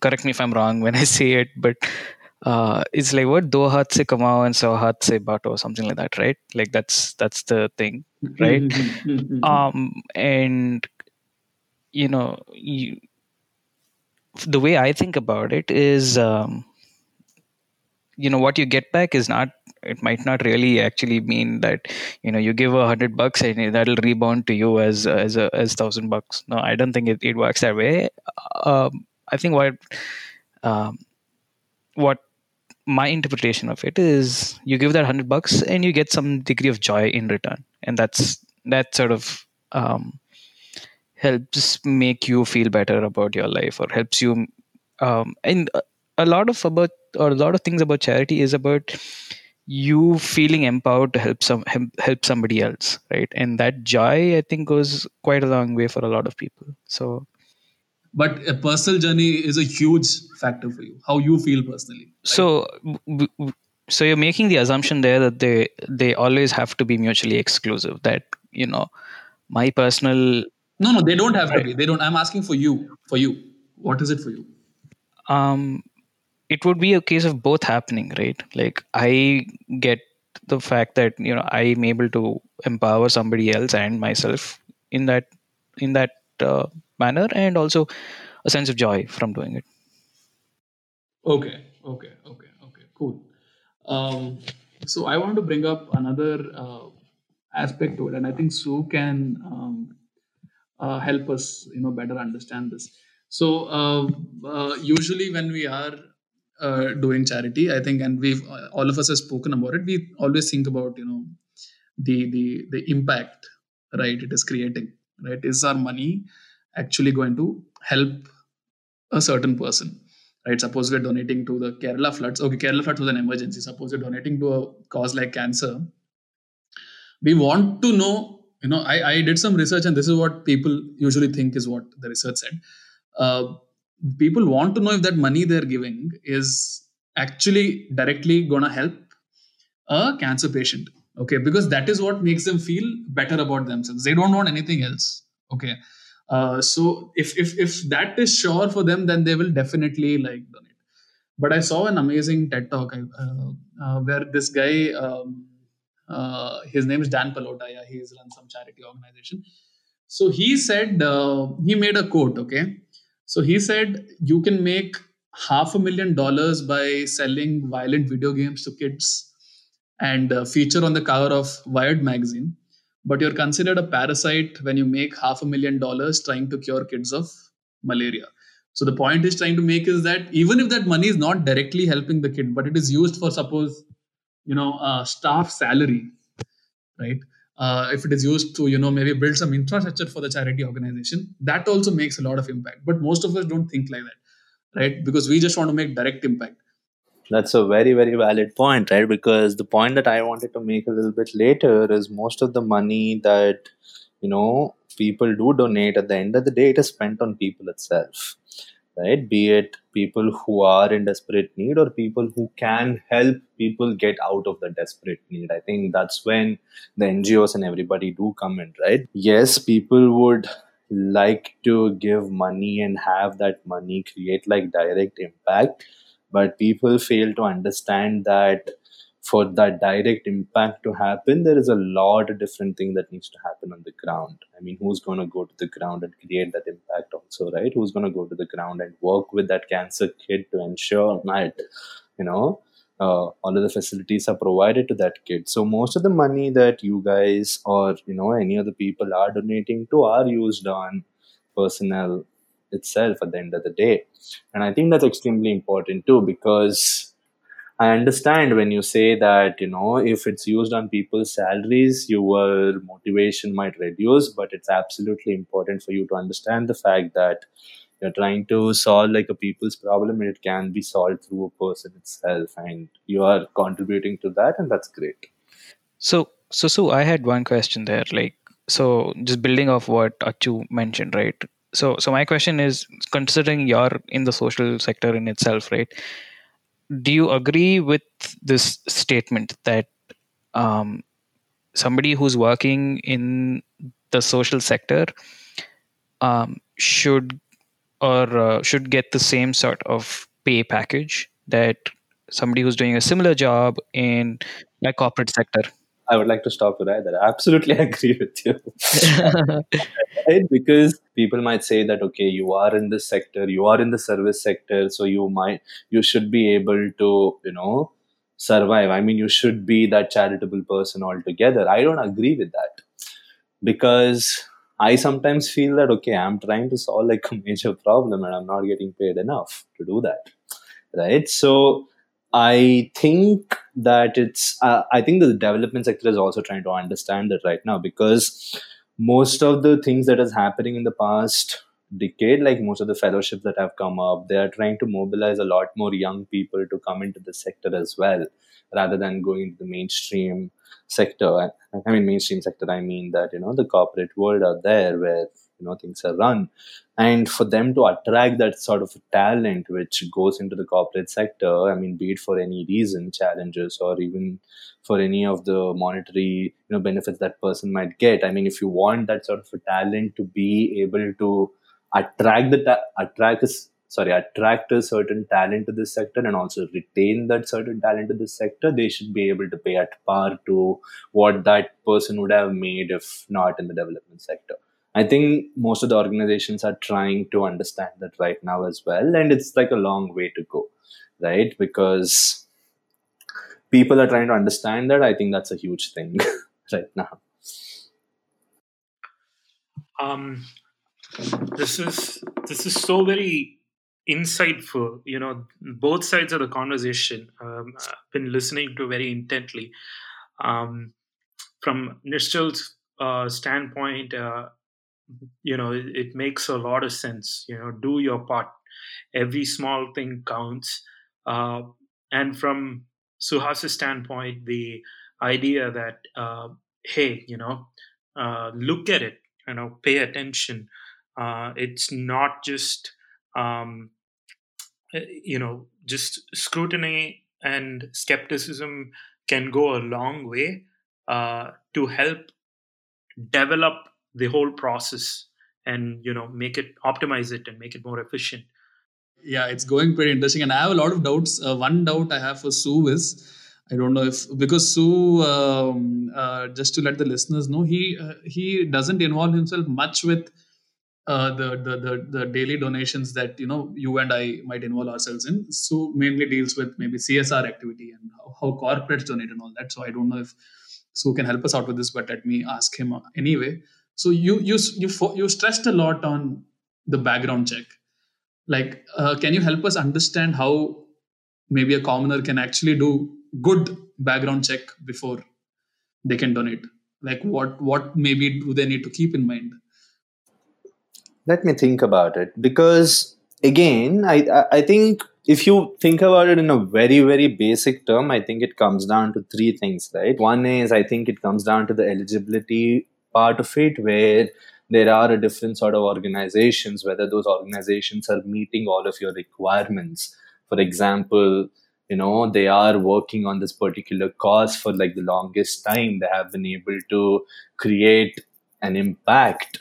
correct me if I'm wrong when I say it, but uh, it's like what do haath se kamao and so haath se bato, something like that, right? Like that's that's the thing, right? um, and you know, you, the way I think about it is, um, you know, what you get back is not. It might not really actually mean that you know you give a hundred bucks and that'll rebound to you as as a as thousand bucks. No, I don't think it, it works that way. Um, I think what um, what my interpretation of it is you give that hundred bucks and you get some degree of joy in return, and that's that sort of um, helps make you feel better about your life or helps you um, and a- lot of about or a lot of things about charity is about you feeling empowered to help some help somebody else right? And that joy i think goes quite a long way for a lot of people. So but a personal journey is a huge factor for you. How you feel personally right? so so you're making the assumption there that they they always have to be mutually exclusive that you know my personal no no they don't have to be. They don't. I'm asking for you for you. What is it for you? Um it would be a case of both happening right? Like i get the fact that you know i'm able to empower somebody else and myself in that in that uh, manner and also a sense of joy from doing it Okay, okay, okay, okay, cool. Um, so I want to bring up another uh, aspect to it, and I think Sue can um, uh, help us, you know, better understand this. So uh, uh, usually when we are uh, doing charity, I think, and we've uh, all of us have spoken about it. We always think about, you know, the the the impact, right? It is creating, right? Is our money actually going to help a certain person? right? Suppose we're donating to the Kerala floods. Okay, Kerala floods was an emergency. Suppose you're donating to a cause like cancer. We want to know, you know, I, I did some research and this is what people usually think is what the research said. Uh, people want to know if that money they're giving is actually directly going to help a cancer patient. Okay, because that is what makes them feel better about themselves. They don't want anything else. Okay. Uh, so if if if that is sure for them, then they will definitely like donate. But I saw an amazing TED talk uh, uh, where this guy, um, uh, his name is Dan Pallotta. Yeah, he's run some charity organization. So he said he made a quote. Okay, so he said you can make half a million dollars by selling violent video games to kids and feature on the cover of Wired magazine but you're considered a parasite when you make half a million dollars trying to cure kids of malaria. So the point is trying to make is that even if that money is not directly helping the kid, but it is used for suppose, you know, staff salary, right? Uh, if it is used to, you know, maybe build some infrastructure for the charity organization, that also makes a lot of impact. But most of us don't think like that, right? Because we just want to make direct impact. That's a very, very valid point, right? Because the point that I wanted to make a little bit later is most of the money that, you know, people do donate at the end of the day, it is spent on people itself, right? Be it people who are in desperate need or people who can help people get out of the desperate need. I think that's when the NGOs and everybody do come in, right? Yes, people would like to give money and have that money create like direct impact but people fail to understand that for that direct impact to happen there is a lot of different thing that needs to happen on the ground. I mean who's going to go to the ground and create that impact also right? Who's going to go to the ground and work with that cancer kid to ensure that you know uh, all of the facilities are provided to that kid? So most of the money that you guys or you know any other people are donating to are used on personnel itself at the end of the day. And i think that's extremely important too because i understand when you say that you know if it's used on people's salaries your motivation might reduce but it's absolutely important for you to understand the fact that you're trying to solve like a people's problem and it can be solved through a person itself and you are contributing to that and that's great. So so so i had one question there like so just building off what achu mentioned right so so my question is considering you're in the social sector in itself right do you agree with this statement that um, somebody who's working in the social sector um, should or uh, should get the same sort of pay package that somebody who's doing a similar job in a corporate sector I would like to stop you right there. I absolutely [laughs] agree with you. [laughs] right? Because people might say that okay, you are in this sector, you are in the service sector, so you might you should be able to, you know, survive. I mean, you should be that charitable person altogether. I don't agree with that. Because I sometimes feel that okay, I'm trying to solve like a major problem and I'm not getting paid enough to do that. Right. So I think that it's, uh, I think the development sector is also trying to understand that right now because most of the things that is happening in the past decade, like most of the fellowships that have come up, they are trying to mobilize a lot more young people to come into the sector as well, rather than going into the mainstream sector. I mean, mainstream sector, I mean that, you know, the corporate world out there where you know things are run. And for them to attract that sort of talent which goes into the corporate sector i mean be it for any reason challenges or even for any of the monetary you know benefits that person might get. I mean if you want that sort of talent to be able to attract the ta- attract sorry attract a certain talent to this sector and also retain that certain talent to this sector they should be able to pay at par to what that person would have made if not in the development sector I think most of the organizations are trying to understand that right now as well. And it's like a long way to go, right? Because people are trying to understand that. I think that's a huge thing [laughs] right now. Um, this is this is so very insightful. You know, both sides of the conversation. Um, I've been listening to very intently. Um, from Nischal's uh, standpoint, uh, you know it, it, makes a lot of sense you know do your part. Every small thing counts. Uh, and from suhas's standpoint the idea that uh, hey you know uh, look at it you know pay attention. Uh, it's not just um, eh, you know just scrutiny and skepticism can go a long way uh, to help develop the whole process and you know make it optimize it and make it more efficient yeah it's going pretty interesting and i have a lot of doubts uh, one doubt i have for sue is i don't know if because sue um, uh, just to let the listeners know he uh, he doesn't involve himself much with uh, the, the, the the daily donations that you know you and I might involve ourselves in. Sue mainly deals with maybe CSR activity and how, how corporates donate and all that. So I don't know if Sue can help us out with this, but let me ask him anyway. So you you you you stressed a lot on the background check. Like, uh, can you help us understand how maybe a commoner can actually do good background check before they can donate? Like, what what maybe do they need to keep in mind? Let me think about it because again, I I think if you think about it in a very very basic term i think it comes down to three things right one is i think it comes down to the eligibility part of it where there are a different sort of organizations whether those organizations are meeting all of your requirements. For example you know they are working on this particular cause for like the longest time. They have been able to create an impact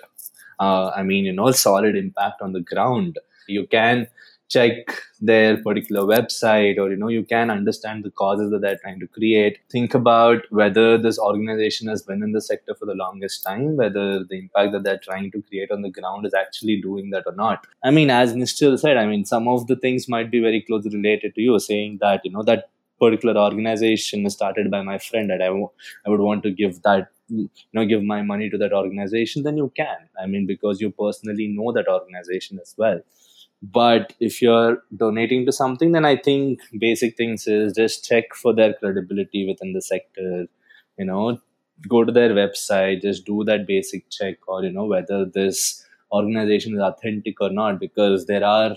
uh, i mean you know solid impact on the ground. You can check their particular website or you know you can understand the causes that they're trying to create. Think about whether this organization has been in the sector for the longest time whether the impact that they're trying to create on the ground is actually doing that or not. I mean as Nischal said i mean some of the things might be very closely related to you saying that you know that particular organization is started by my friend and I, w- I would want to give that you know give my money to that organization then you can. I mean because you personally know that organization as well but if you're donating to something then i think basic things is just check for their credibility within the sector you know go to their website just do that basic check or you know whether this organization is authentic or not because there are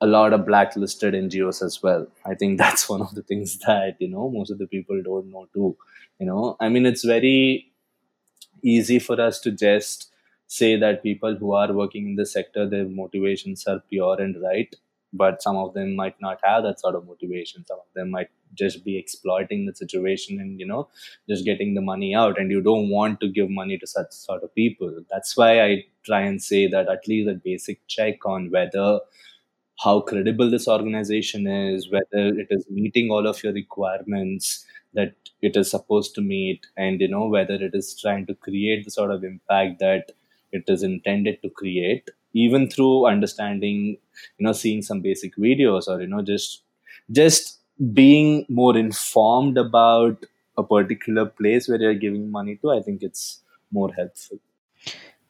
a lot of blacklisted ngos as well. I think [laughs] that's one of the things that you know most of the people don't know too you know. I mean it's very easy for us to just say that people who are working in the sector, their motivations are pure and right, but some of them might not have that sort of motivation. Some of them might just be exploiting the situation and you know just getting the money out and you don't want to give money to such sort of people that's why i try and say that at least a basic check on whether how credible this organization is whether it is meeting all of your requirements that it is supposed to meet and you know whether it is trying to create the sort of impact that it is intended to create even through understanding you know seeing some basic videos or you know just just being more informed about a particular place where you're giving money to i think it's more helpful.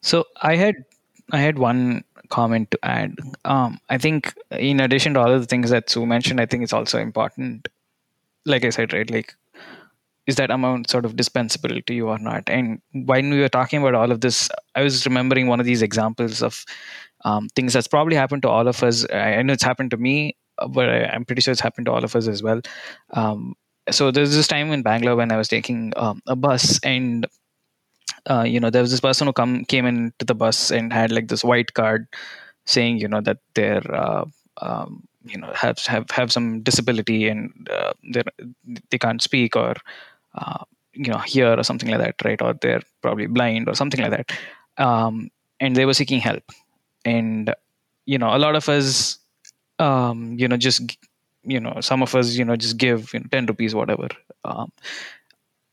So i had i had one comment to add. Um, i think in addition to all of the things that sue mentioned i think it's also important like i said right like is that amount sort of dispensable to you or not? And when we were talking about all of this i was remembering one of these examples of um, things that's probably happened to all of us. I know it's happened to me but I, am pretty sure it's happened to all of us as well. Um, so there's this time in bangalore when i was taking um, a bus and uh, you know there was this person who come came into the bus and had like this white card saying you know that they're uh, um, you know have have have some disability and uh, they they can't speak or uh, you know hear or something like that right? Or they're probably blind or something like that. Um, and they were seeking help. And you know a lot of us um, you know just you know some of us you know just give you know, 10 rupees whatever. Um,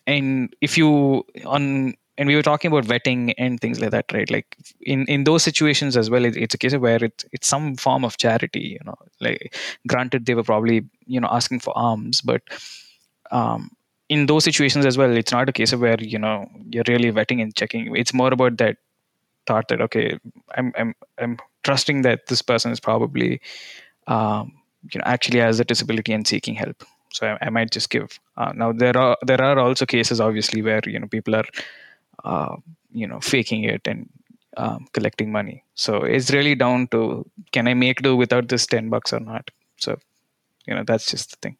and if you on and we were talking about vetting and things like that right? Like in in those situations as well it, it's a case of where it's it's some form of charity you know like granted they were probably you know asking for alms but um in those situations as well it's not a case of where you know you're really vetting and checking. It's more about that thought that okay i'm i'm i'm trusting that this person is probably um, you know actually has a disability and seeking help. So i, I might just give uh, now there are there are also cases obviously where you know people are uh, you know faking it and um, collecting money. So it's really down to can i make do without this 10 bucks or not? So you know that's just the thing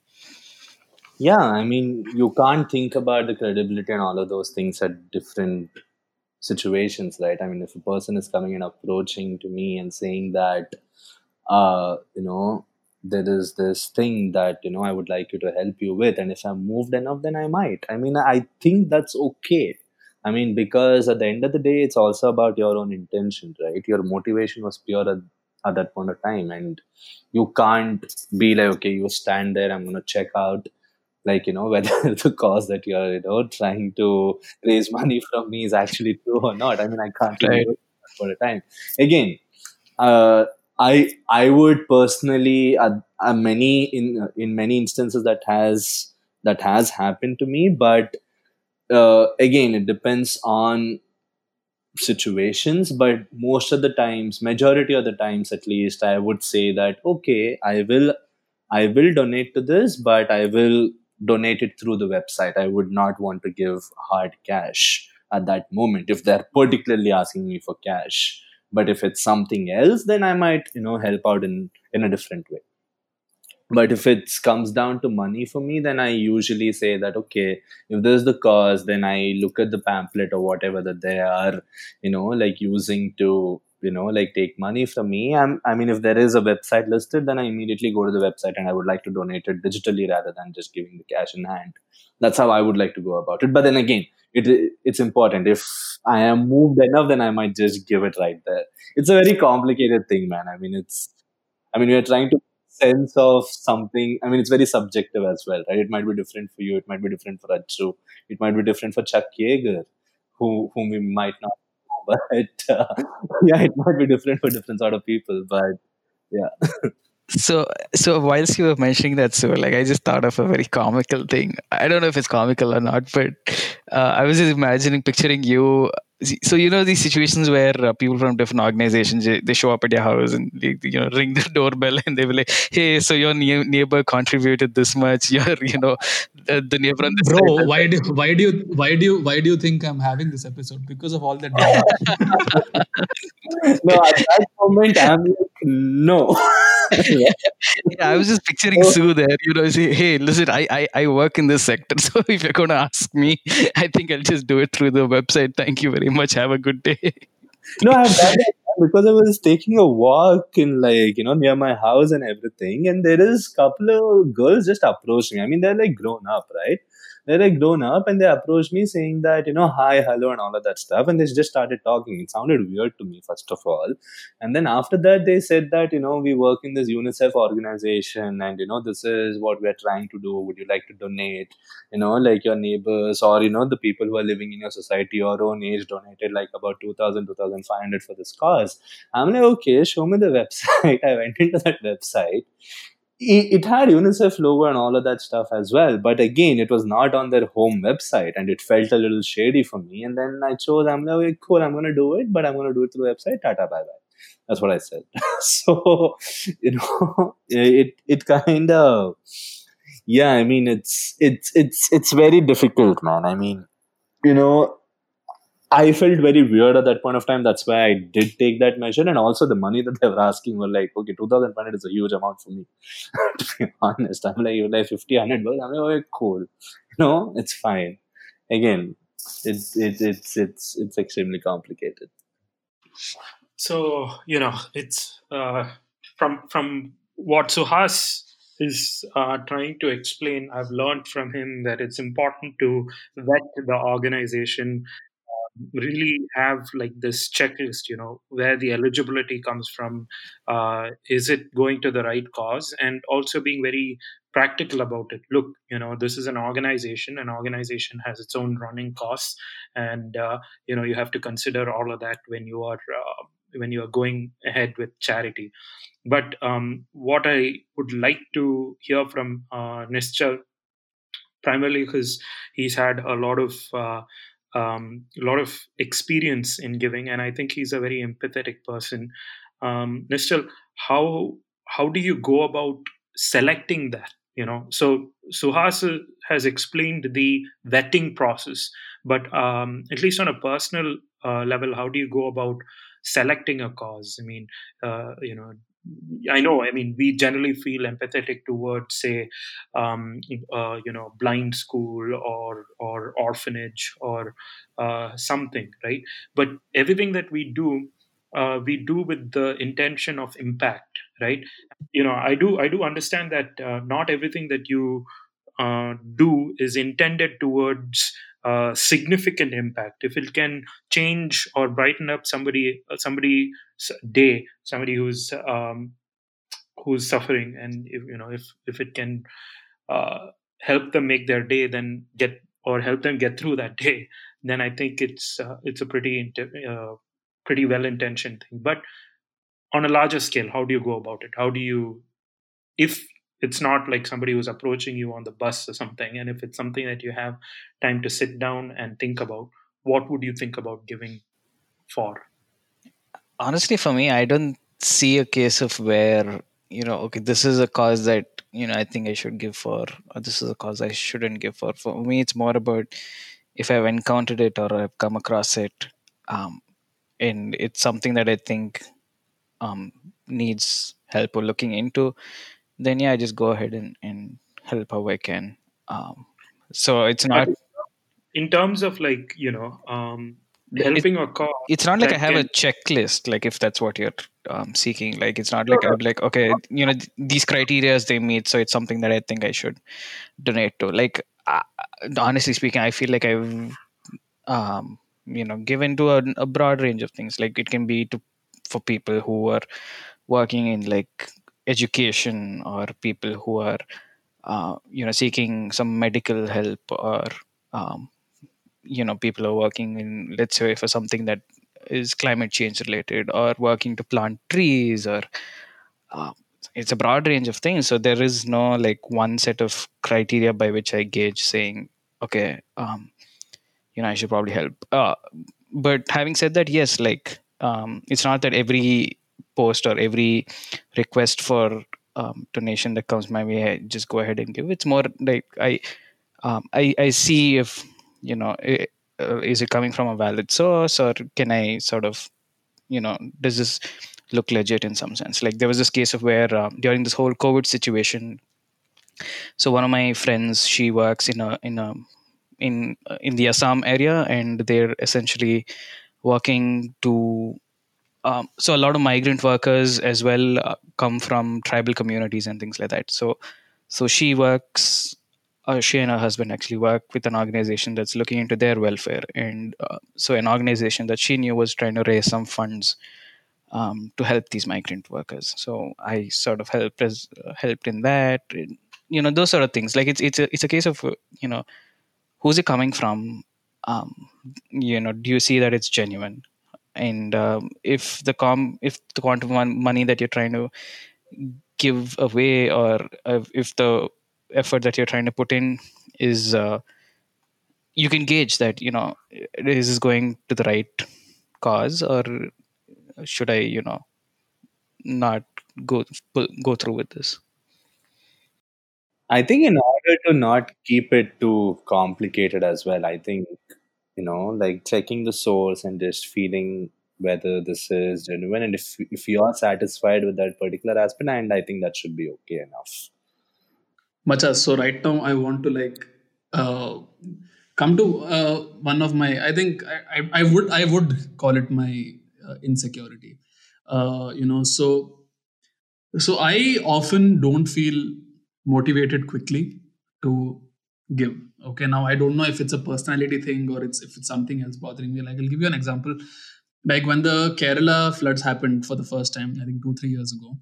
yeah i mean you can't think about the credibility and all of those things at different situations right? I mean if a person is coming and approaching to me and saying that uh you know there is this thing that you know i would like you to help you with and if i'm moved enough then i might. I mean i think that's okay. I mean because at the end of the day it's also about your own intention right? Your motivation was pure at, at that point of time and you can't be like okay you stand there i'm going to check out like you know [laughs] whether the cause that you're you know trying to raise money [laughs] from me is actually true or not i mean i can't right. for a time again uh, i i would personally uh, uh, many in in many instances that has that has happened to me but uh, again it depends on situations but most of the times majority of the times at least i would say that okay i will i will donate to this but i will donate it through the website. I would not want to give hard cash at that moment if they're particularly asking me for cash. But if it's something else, then I might, you know, help out in, in a different way. But if it comes down to money for me, then I usually say that, okay, if there's the cause, then I look at the pamphlet or whatever that they are, you know, like using to you know like take money from me. I'm, i mean if there is a website listed then i immediately go to the website and i would like to donate it digitally rather than just giving the cash in hand. That's how i would like to go about it. But then again it it's important. If i am moved enough then i might just give it right there. It's a very complicated thing man. I mean it's i mean we're trying to sense of something. I mean it's very subjective as well right? It might be different for you. It might be different for Achu. it might be different for chuck yeager who whom we might not but uh, [laughs] yeah, it might be different for different sort of people. But yeah. so so whilst you were mentioning that so like i just thought of a very comical thing i don't know if it's comical or not but uh, i was just imagining picturing you so you know these situations where uh, people from different organizations they, they, show up at your house and they you know ring the [laughs] doorbell and they will like hey so your ne- neighbor contributed this much. [laughs] Your you know the, the neighbor on this bro side, why do why do you why do you why do you think i'm having this episode? Because of all that [laughs] no at that moment i'm like no [laughs] yeah, i was just picturing oh. sue there you know say hey listen I, I i work in this sector [laughs] so if you're going to ask me i think i'll just do it through the website thank you very much. Have a good day. no, I've done that. because I was taking a walk in like you know near my house and everything, and there is couple of girls just approached me. I mean, they're like grown up, right? They're like grown up and they approached me saying that you know hi hello and all of that stuff. And they just started talking. It sounded weird to me first of all. And then after that they said that you know we work in this unicef organization and you know this is what we're trying to do. Would you like to donate? You know like your neighbors or you know the people who are living in your society your own age donated like about 2000 2500 for this cause. I'm like okay show me the website. [laughs] I went into that website it had UNICEF logo and all of that stuff as well. But again, it was not on their home website and it felt a little shady for me. And then I chose, I'm like, cool, I'm going to do it, but I'm going to do it through the website. Tata, bye bye. That's what I said. [laughs] so, you know, it, it kind of, yeah, I mean, it's, it's, it's, it's very difficult, man. I mean, you know, I felt very weird at that point of time. That's why I did take that measure. And also the money that they were asking were like, okay, 2000 is a huge amount for me. [laughs] to be honest, I'm like, you're like 50, 100 bucks. I'm like, okay, cool. No, it's fine. Again, it's, it, it's, it's, it's extremely complicated. So, you know, it's, uh, from, from what Suhas is uh, trying to explain, I've learned from him that it's important to vet the organization really have like this checklist you know where the eligibility comes from uh, is it going to the right cause? And also being very practical about it. Look you know this is an organization. An organization has its own running costs. And uh, you know you have to consider all of that when you are uh, when you are going ahead with charity. But um, what i would like to hear from uh, Nischal primarily because he's had a lot of uh, um, a lot of experience in giving, and I think he's a very empathetic person. Um, Nischal, how how do you go about selecting that? You know, so Suhas has explained the vetting process, but um, at least on a personal uh, level, how do you go about selecting a cause? I mean, uh, you know, I know. I mean, we generally feel empathetic towards, say, um, uh, you know, blind school or or orphanage or uh, something, right? But everything that we do, uh, we do with the intention of impact, right? You know, I do I do understand that uh, not everything that you uh, do is intended towards uh, significant impact. If it can change or brighten up somebody uh, somebody's day somebody who's um, who's suffering and if you know if if it can uh, help them make their day then get or help them get through that day then i think it's uh, it's a pretty uh, pretty well intentioned thing. But on a larger scale how do you go about it? How do you if it's not like somebody who's approaching you on the bus or something. And if it's something that you have time to sit down and think about what would you think about giving for? Honestly for me i don't see a case of where you know okay this is a cause that you know i think i should give for or this is a cause i shouldn't give for. For me it's more about if i've encountered it or i've come across it um, and it's something that i think um, needs help or looking into then yeah, I just go ahead and, and help how I can. Um, so it's not in terms of like you know um, helping it, a cause. It's not like I have can... a checklist. Like if that's what you're um, seeking, like it's not like I'm like okay, you know these criterias they meet, so it's something that I think I should donate to. Like uh, honestly speaking, I feel like I've um, you know given to a, a broad range of things. Like it can be to for people who are working in like education or people who are uh, you know seeking some medical help or um, you know people are working in let's say for something that is climate change related or working to plant trees or uh, it's a broad range of things. So there is no like one set of criteria by which i gauge saying okay um, you know i should probably help. Uh, but having said that yes like um, it's not that every post or every request for um, donation that comes my way, I just go ahead and give. It's more like I, um, I, I see if you know, it, uh, is it coming from a valid source or can I sort of, you know, does this look legit in some sense? Like there was this case of where um, during this whole COVID situation, so one of my friends, she works in a in a in in the Assam area, and they're essentially working to um, so a lot of migrant workers as well uh, come from tribal communities and things like that. So so she works. Uh, she and her husband actually work with an organization that's looking into their welfare, and uh, so an organization that she knew was trying to raise some funds um, to help these migrant workers. So I sort of helped as uh, helped in that, you know, those sort of things. Like it's it's a it's a case of uh, you know, who's it coming from? Um, you know, do you see that it's genuine? And um, if the com if the quantum money that you're trying to give away, or uh, if the effort that you're trying to put in is uh, you can gauge that you know is this going to the right cause or should I, you know, not go go through with this? I think in order to not keep it too complicated as well, I think you know, like checking the source and just feeling whether this is genuine, and if if you are satisfied with that particular aspect, and I think that should be okay enough. Machas, so right now I want to like uh, come to uh, one of my. I think I, I, I would I would call it my uh, insecurity uh, you know so so i often don't feel motivated quickly to give. Okay now i don't know if it's a personality thing or it's if it's something else bothering me. Like i'll give you an example. Like when the kerala floods happened for the first time i think two three years ago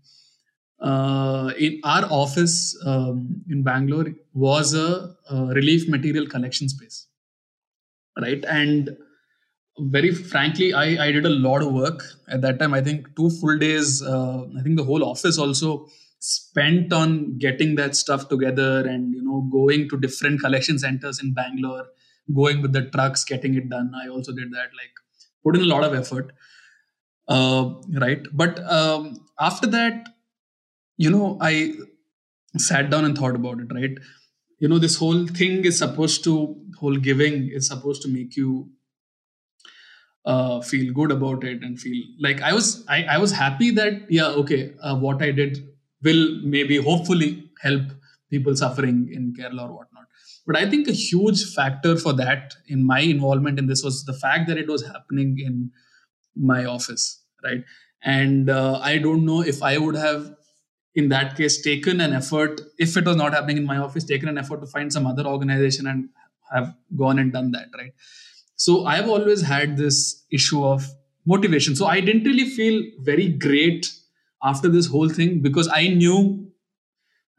uh, in our office um, in bangalore was a, a relief material collection space right? And very frankly I, I did a lot of work. At that time i think two full days uh, i think the whole office also spent on getting that stuff together and you know going to different collection centers in bangalore going with the trucks getting it done. I also did that like put in a lot of effort. Uh, right? But um, after that you know i sat down and thought about it right? You know this whole thing is supposed to whole giving is supposed to make you uh, feel good about it and feel like I was I, I was happy that yeah okay uh, what I did will maybe hopefully help people suffering in Kerala or whatnot. But I think a huge factor for that in my involvement in this was the fact that it was happening in my office, right? And uh, I don't know if I would have, in that case, taken an effort, if it was not happening in my office, taken an effort to find some other organization and have gone and done that, right? So I've always had this issue of motivation. So I didn't really feel very great after this whole thing because I knew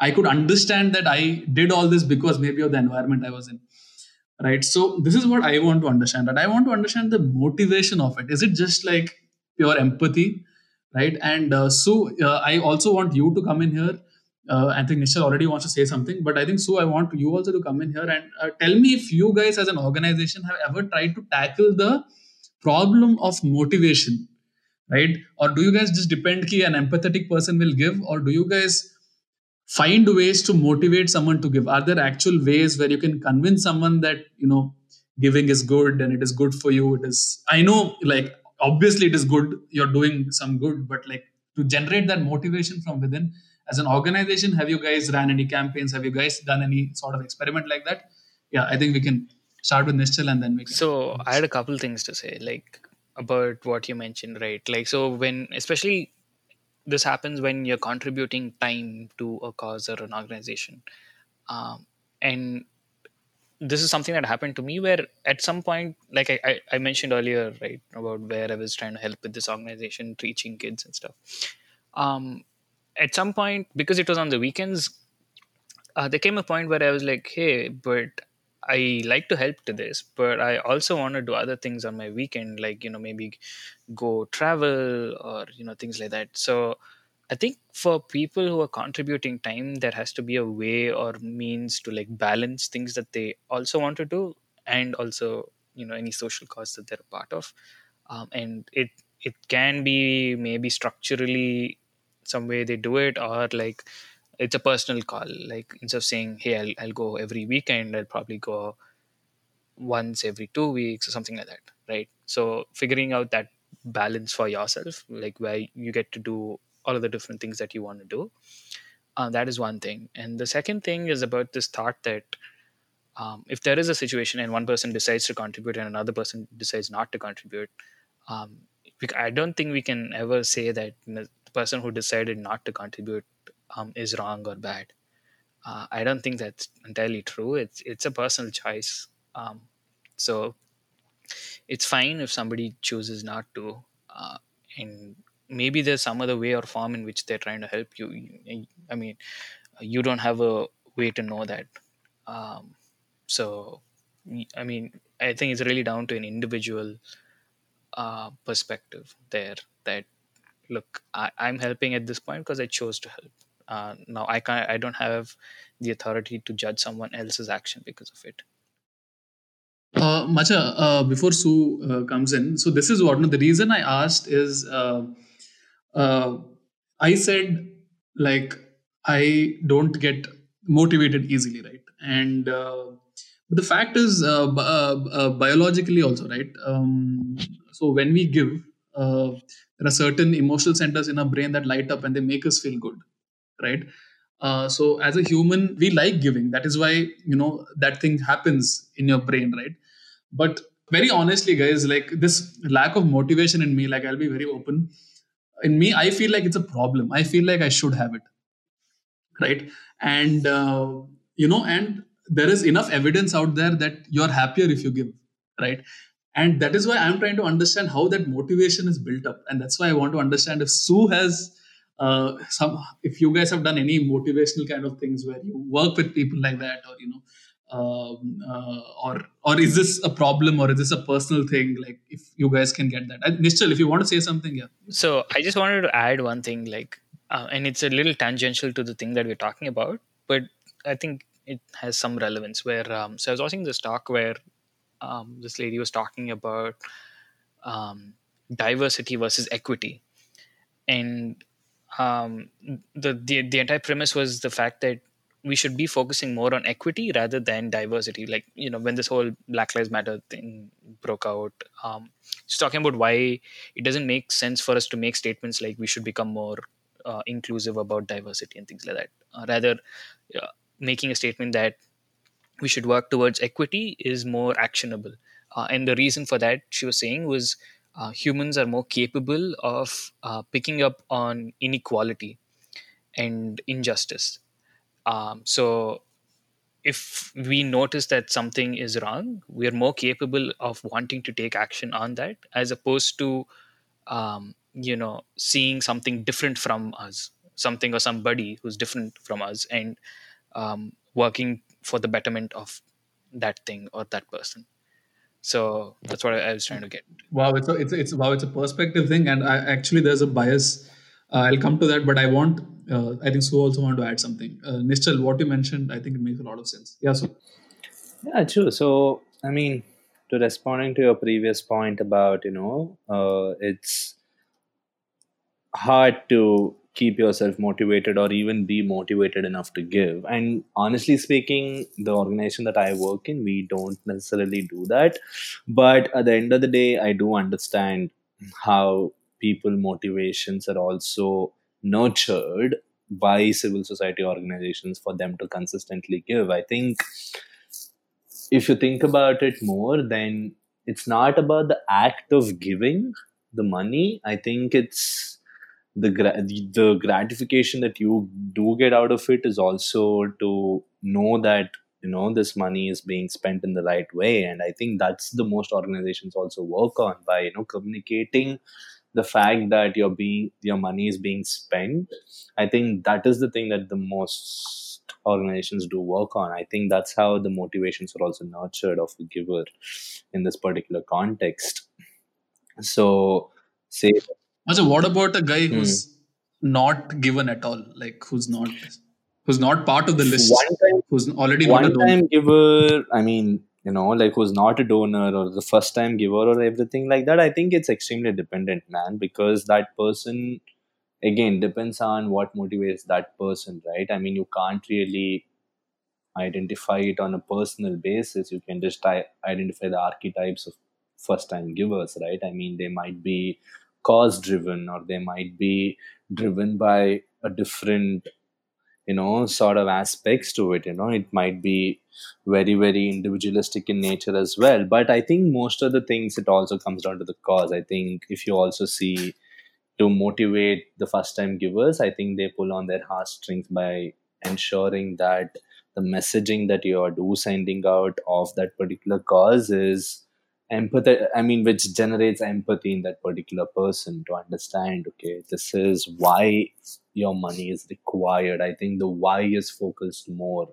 I could understand that I did all this because maybe of the environment I was in. Right. So this is what I want to understand. That I want to understand the motivation of it. Is it just like pure empathy? Right. And uh, so uh, I also want you to come in here uh, I think Nischal already wants to say something, but I think so. I want you also to come in here and uh, tell me if you guys, as an organization, have ever tried to tackle the problem of motivation, right? Or do you guys just depend ki an empathetic person will give, or do you guys find ways to motivate someone to give? Are there actual ways where you can convince someone that you know giving is good and it is good for you? It is. I know, like obviously, it is good. You're doing some good, but like to generate that motivation from within as an organization have you guys ran any campaigns have you guys done any sort of experiment like that yeah i think we can start with Nischal and then we can so i had a couple things to say like about what you mentioned right? Like so when especially this happens when you're contributing time to a cause or an organization. Um, and this is something that happened to me where at some point like I, I, mentioned earlier right about where i was trying to help with this organization teaching kids and stuff. Um, at some point because it was on the weekends uh, there came a point where i was like hey but i like to help to this but i also want to do other things on my weekend like you know maybe go travel or you know things like that. So i think for people who are contributing time there has to be a way or means to like balance things that they also want to do and also you know any social cause that they're a part of. Um, and it it can be maybe structurally some way they do it or like it's a personal call. Like instead of saying hey I'll, I'll go every weekend i'll probably go once every two weeks or something like that right? So figuring out that balance for yourself like where you get to do all of the different things that you want to do uh, that is one thing. And the second thing is about this thought that um, if there is a situation and one person decides to contribute and another person decides not to contribute um, I don't think we can ever say that the person who decided not to contribute um, is wrong or bad. Uh, I don't think that's entirely true. It's it's a personal choice. Um, so it's fine if somebody chooses not to, uh, and maybe there's some other way or form in which they're trying to help you. I mean, you don't have a way to know that. Um, so, I mean, I think it's really down to an individual uh, perspective there. That look, I, I'm helping at this point because I chose to help uh, now i can't i don't have the authority to judge someone else's action because of it uh, Macha, uh, before Sue uh, comes in, so this is what no, the reason I asked is uh, uh, I said like I don't get motivated easily, right? And uh, the fact is, bi- biologically also, right? Um, so when we give, there are certain emotional centers in our brain that light up and they make us feel good right? Uh, so as a human we like giving. That is why you know that thing happens in your brain right? But very honestly guys like this lack of motivation in me like i'll be very open. In me i feel like it's a problem. I feel like i should have it right? And uh, you know and there is enough evidence out there that you're happier if you give right? And that is why i'm trying to understand how that motivation is built up. And that's why i want to understand if sue has uh, some if you guys have done any motivational kind of things where you work with people like that or you know um, uh, or or is this a problem or is this a personal thing? Like if you guys can get that. And if you want to say something yeah. So i just wanted to add one thing like uh, and it's a little tangential to the thing that we're talking about but i think it has some relevance where um, so i was watching this talk where um, this lady was talking about um, diversity versus equity. And um, the, the the entire premise was the fact that we should be focusing more on equity rather than diversity. Like you know, when this whole Black Lives Matter thing broke out, um, talking about why it doesn't make sense for us to make statements like we should become more uh, inclusive about diversity and things like that. Uh, rather, uh, making a statement that we should work towards equity is more actionable. Uh, and the reason for that, she was saying, was uh, humans are more capable of uh, picking up on inequality and injustice. Um, so, if we notice that something is wrong, we are more capable of wanting to take action on that as opposed to, um, you know, seeing something different from us, something or somebody who's different from us, and um, working for the betterment of that thing or that person. So that's what I, was trying to get. Wow, it's a, it's a, it's wow, it's a perspective thing, and I, actually there's a bias. Uh, I'll come to that, but I want. Uh, I think Sue also want to add something. Uh, Nischal, what you mentioned, I think it makes a lot of sense. Yeah, so. Yeah, true. So I mean, to responding to your previous point about you know, uh, it's hard to keep yourself motivated or even be motivated enough to give. And honestly speaking, the organization that I work in, we don't necessarily do that. But at the end of the day, I do understand how people motivations are also nurtured by civil society organizations for them to consistently give. I think if you think about it more, then it's not about the act of giving the money. I think it's the gra- the gratification that you do get out of it is also to know that you know this money is being spent in the right way. And i think that's the most organizations also work on by you know communicating the fact that your being your money is being spent. I think that is the thing that the most organizations do work on. I think that's how the motivations are also nurtured of the giver in this particular context. So say so what about a guy who's hmm. not given at all? Like who's not who's not part of the list? One time, who's already one not a donor? time giver. I mean, you know, like who's not a donor or the first time giver or everything like that. I think it's extremely dependent, man, because that person again depends on what motivates that person, right? I mean, you can't really identify it on a personal basis. You can just identify the archetypes of first time givers, right? I mean, they might be cause driven or they might be driven by a different you know sort of aspects to it you know. It might be very very individualistic in nature as well but i think most of the things it also comes down to the cause. I think if you also see to motivate the first time givers i think they pull on their heartstrings by ensuring that the messaging that you are do sending out of that particular cause is empathy i mean which generates empathy in that particular person to understand okay this is why your money is required. I think the why is focused more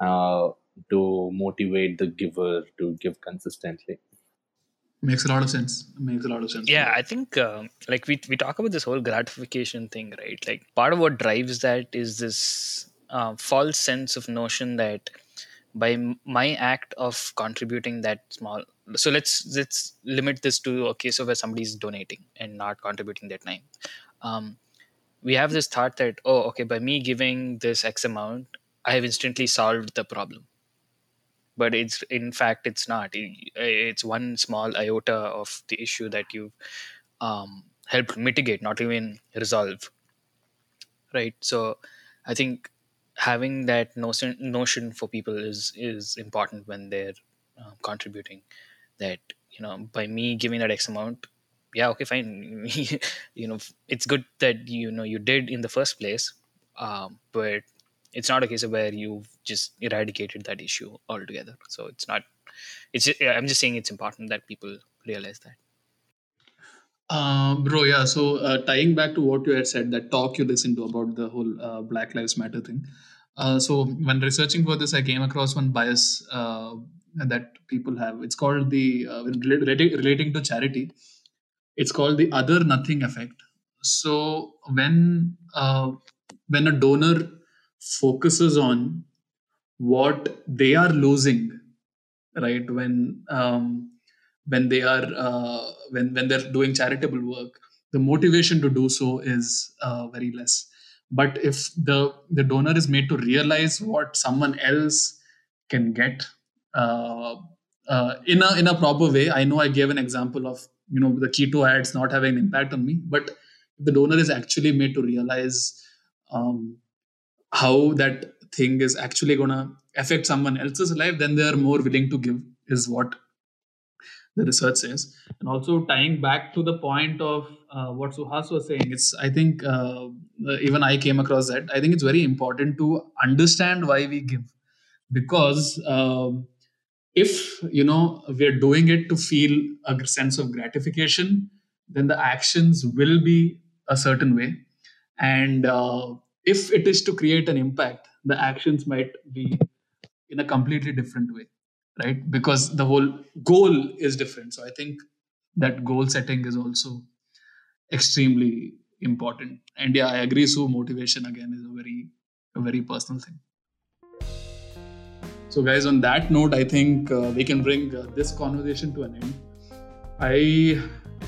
uh, to motivate the giver to give consistently. Makes a lot of sense. Makes a lot of sense. Yeah i think uh, like we, we talk about this whole gratification thing right? Like part of what drives that is this uh, false sense of notion that by my act of contributing that small so let's let's limit this to a case of where somebody is donating and not contributing their time um, we have this thought that oh okay by me giving this x amount i have instantly solved the problem. But it's in fact it's not. It's one small iota of the issue that you've um, helped mitigate not even resolve. Right? So i think having that notion notion for people is is important when they're uh, contributing that you know by me giving that x amount yeah okay fine. [laughs] You know it's good that you know you did in the first place um, but it's not a case of where you've just eradicated that issue altogether. So it's not it's just, i'm just saying it's important that people realize that. Uh, bro yeah so uh, tying back to what you had said that talk you listened to about the whole uh, black lives matter thing. Uh, so when researching for this i came across one bias uh, that people have. It's called the uh, relating to charity. It's called the other nothing effect. So when uh, when a donor focuses on what they are losing, right? When um, when they are uh, when when they're doing charitable work, the motivation to do so is uh, very less. But if the the donor is made to realize what someone else can get in a in a proper way. I know I gave an example of you know the Ketto ads not having an impact on me, but the donor is actually made to realize um, how that thing is actually going to affect someone else's life, then they are more willing to give. Is what the research says, and also tying back to the point of uh, what Suhas was saying, it's I think uh, even I came across that. I think it's very important to understand why we give, because. Um, if you know we're doing it to feel a sense of gratification then the actions will be a certain way. And uh, if it is to create an impact the actions might be in a completely different way right? Because the whole goal is different. So i think that goal setting is also extremely important. And yeah i agree so motivation again is a very a very personal thing so, guys, on that note, I think uh, we can bring uh, this conversation to an end. I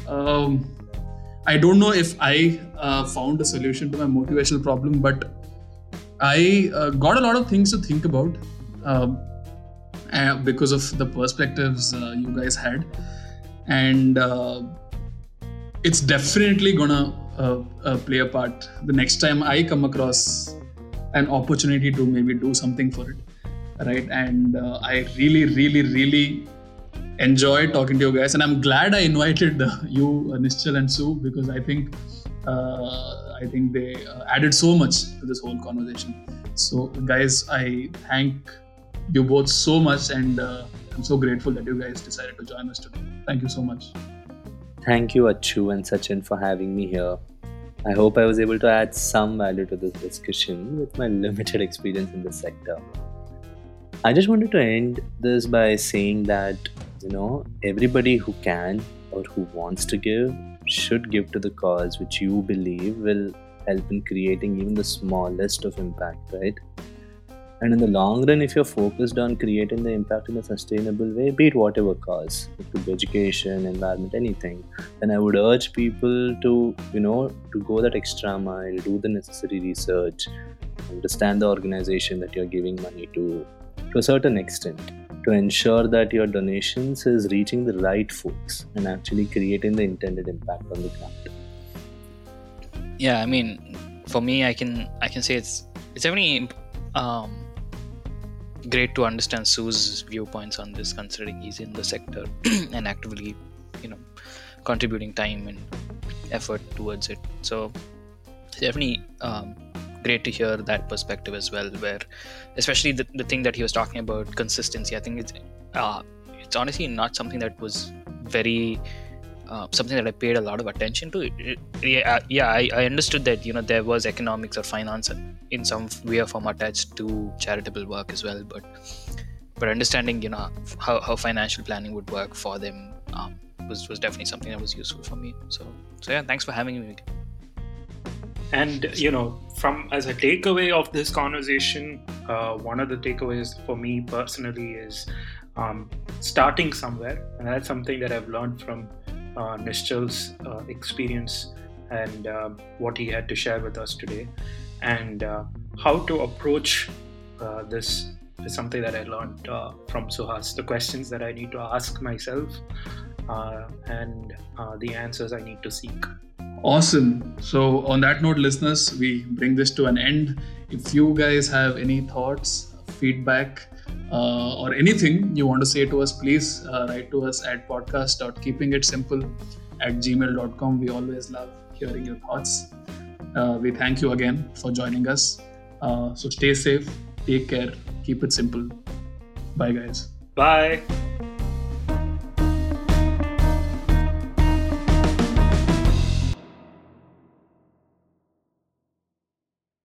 um, I don't know if I uh, found a solution to my motivational problem, but I uh, got a lot of things to think about um, because of the perspectives uh, you guys had, and uh, it's definitely gonna play a part the next time I come across an opportunity to maybe do something for it right? And uh, I really, really, really enjoy talking to you guys, and I'm glad I invited uh, you, Nischal and Sue, because I think uh, I think they uh, added so much to this whole conversation. So, guys, I thank you both so much, and uh, I'm so grateful that you guys decided to join us today. Thank you so much. Thank you, Achu and Sachin, for having me here. I hope I was able to add some value to this discussion with my [laughs] limited experience in the sector. I just wanted to end this by saying that, you know, everybody who can or who wants to give should give to the cause which you believe will help in creating even the smallest of impact, right? And in the long run, if you're focused on creating the impact in a sustainable way, be it whatever cause, it could be education, environment, anything, then I would urge people to, you know, to go that extra mile, do the necessary research, understand the organization that you're giving money to, to a certain extent to ensure that your donations is reaching the right folks and actually creating the intended impact on the ground yeah i mean for me i can i can say it's it's definitely um, great to understand Sue's viewpoints on this, considering he's in the sector [clears throat] and actively, you know, contributing time and effort towards it. So definitely um, great to hear that perspective as well. Where, especially the, the thing that he was talking about consistency, I think it's uh, it's honestly not something that was very uh, something that I paid a lot of attention to. It, it, yeah, uh, yeah I, I, understood that you know there was economics or finance in some way or form attached to charitable work as well, but but understanding you know how, how financial planning would work for them um, was was definitely something that was useful for me. So so yeah, thanks for having me. And you know, from as a takeaway of this conversation, uh, one of the takeaways for me personally is um, starting somewhere, and that's something that I've learned from uh, uh, experience and uh, what he had to share with us today, and uh, how to approach uh, this is something that I learned uh, from Suhas. The questions that I need to ask myself, and the answers I need to seek. Awesome. So, on that note, listeners, we bring this to an end. If you guys have any thoughts, feedback, uh, or anything you want to say to us, please uh, write to us at podcast.keepingitsimple at gmail.com. We always love hearing your thoughts. Uh, we thank you again for joining us. Uh, so stay safe, take care, keep it simple. Bye, guys. Bye.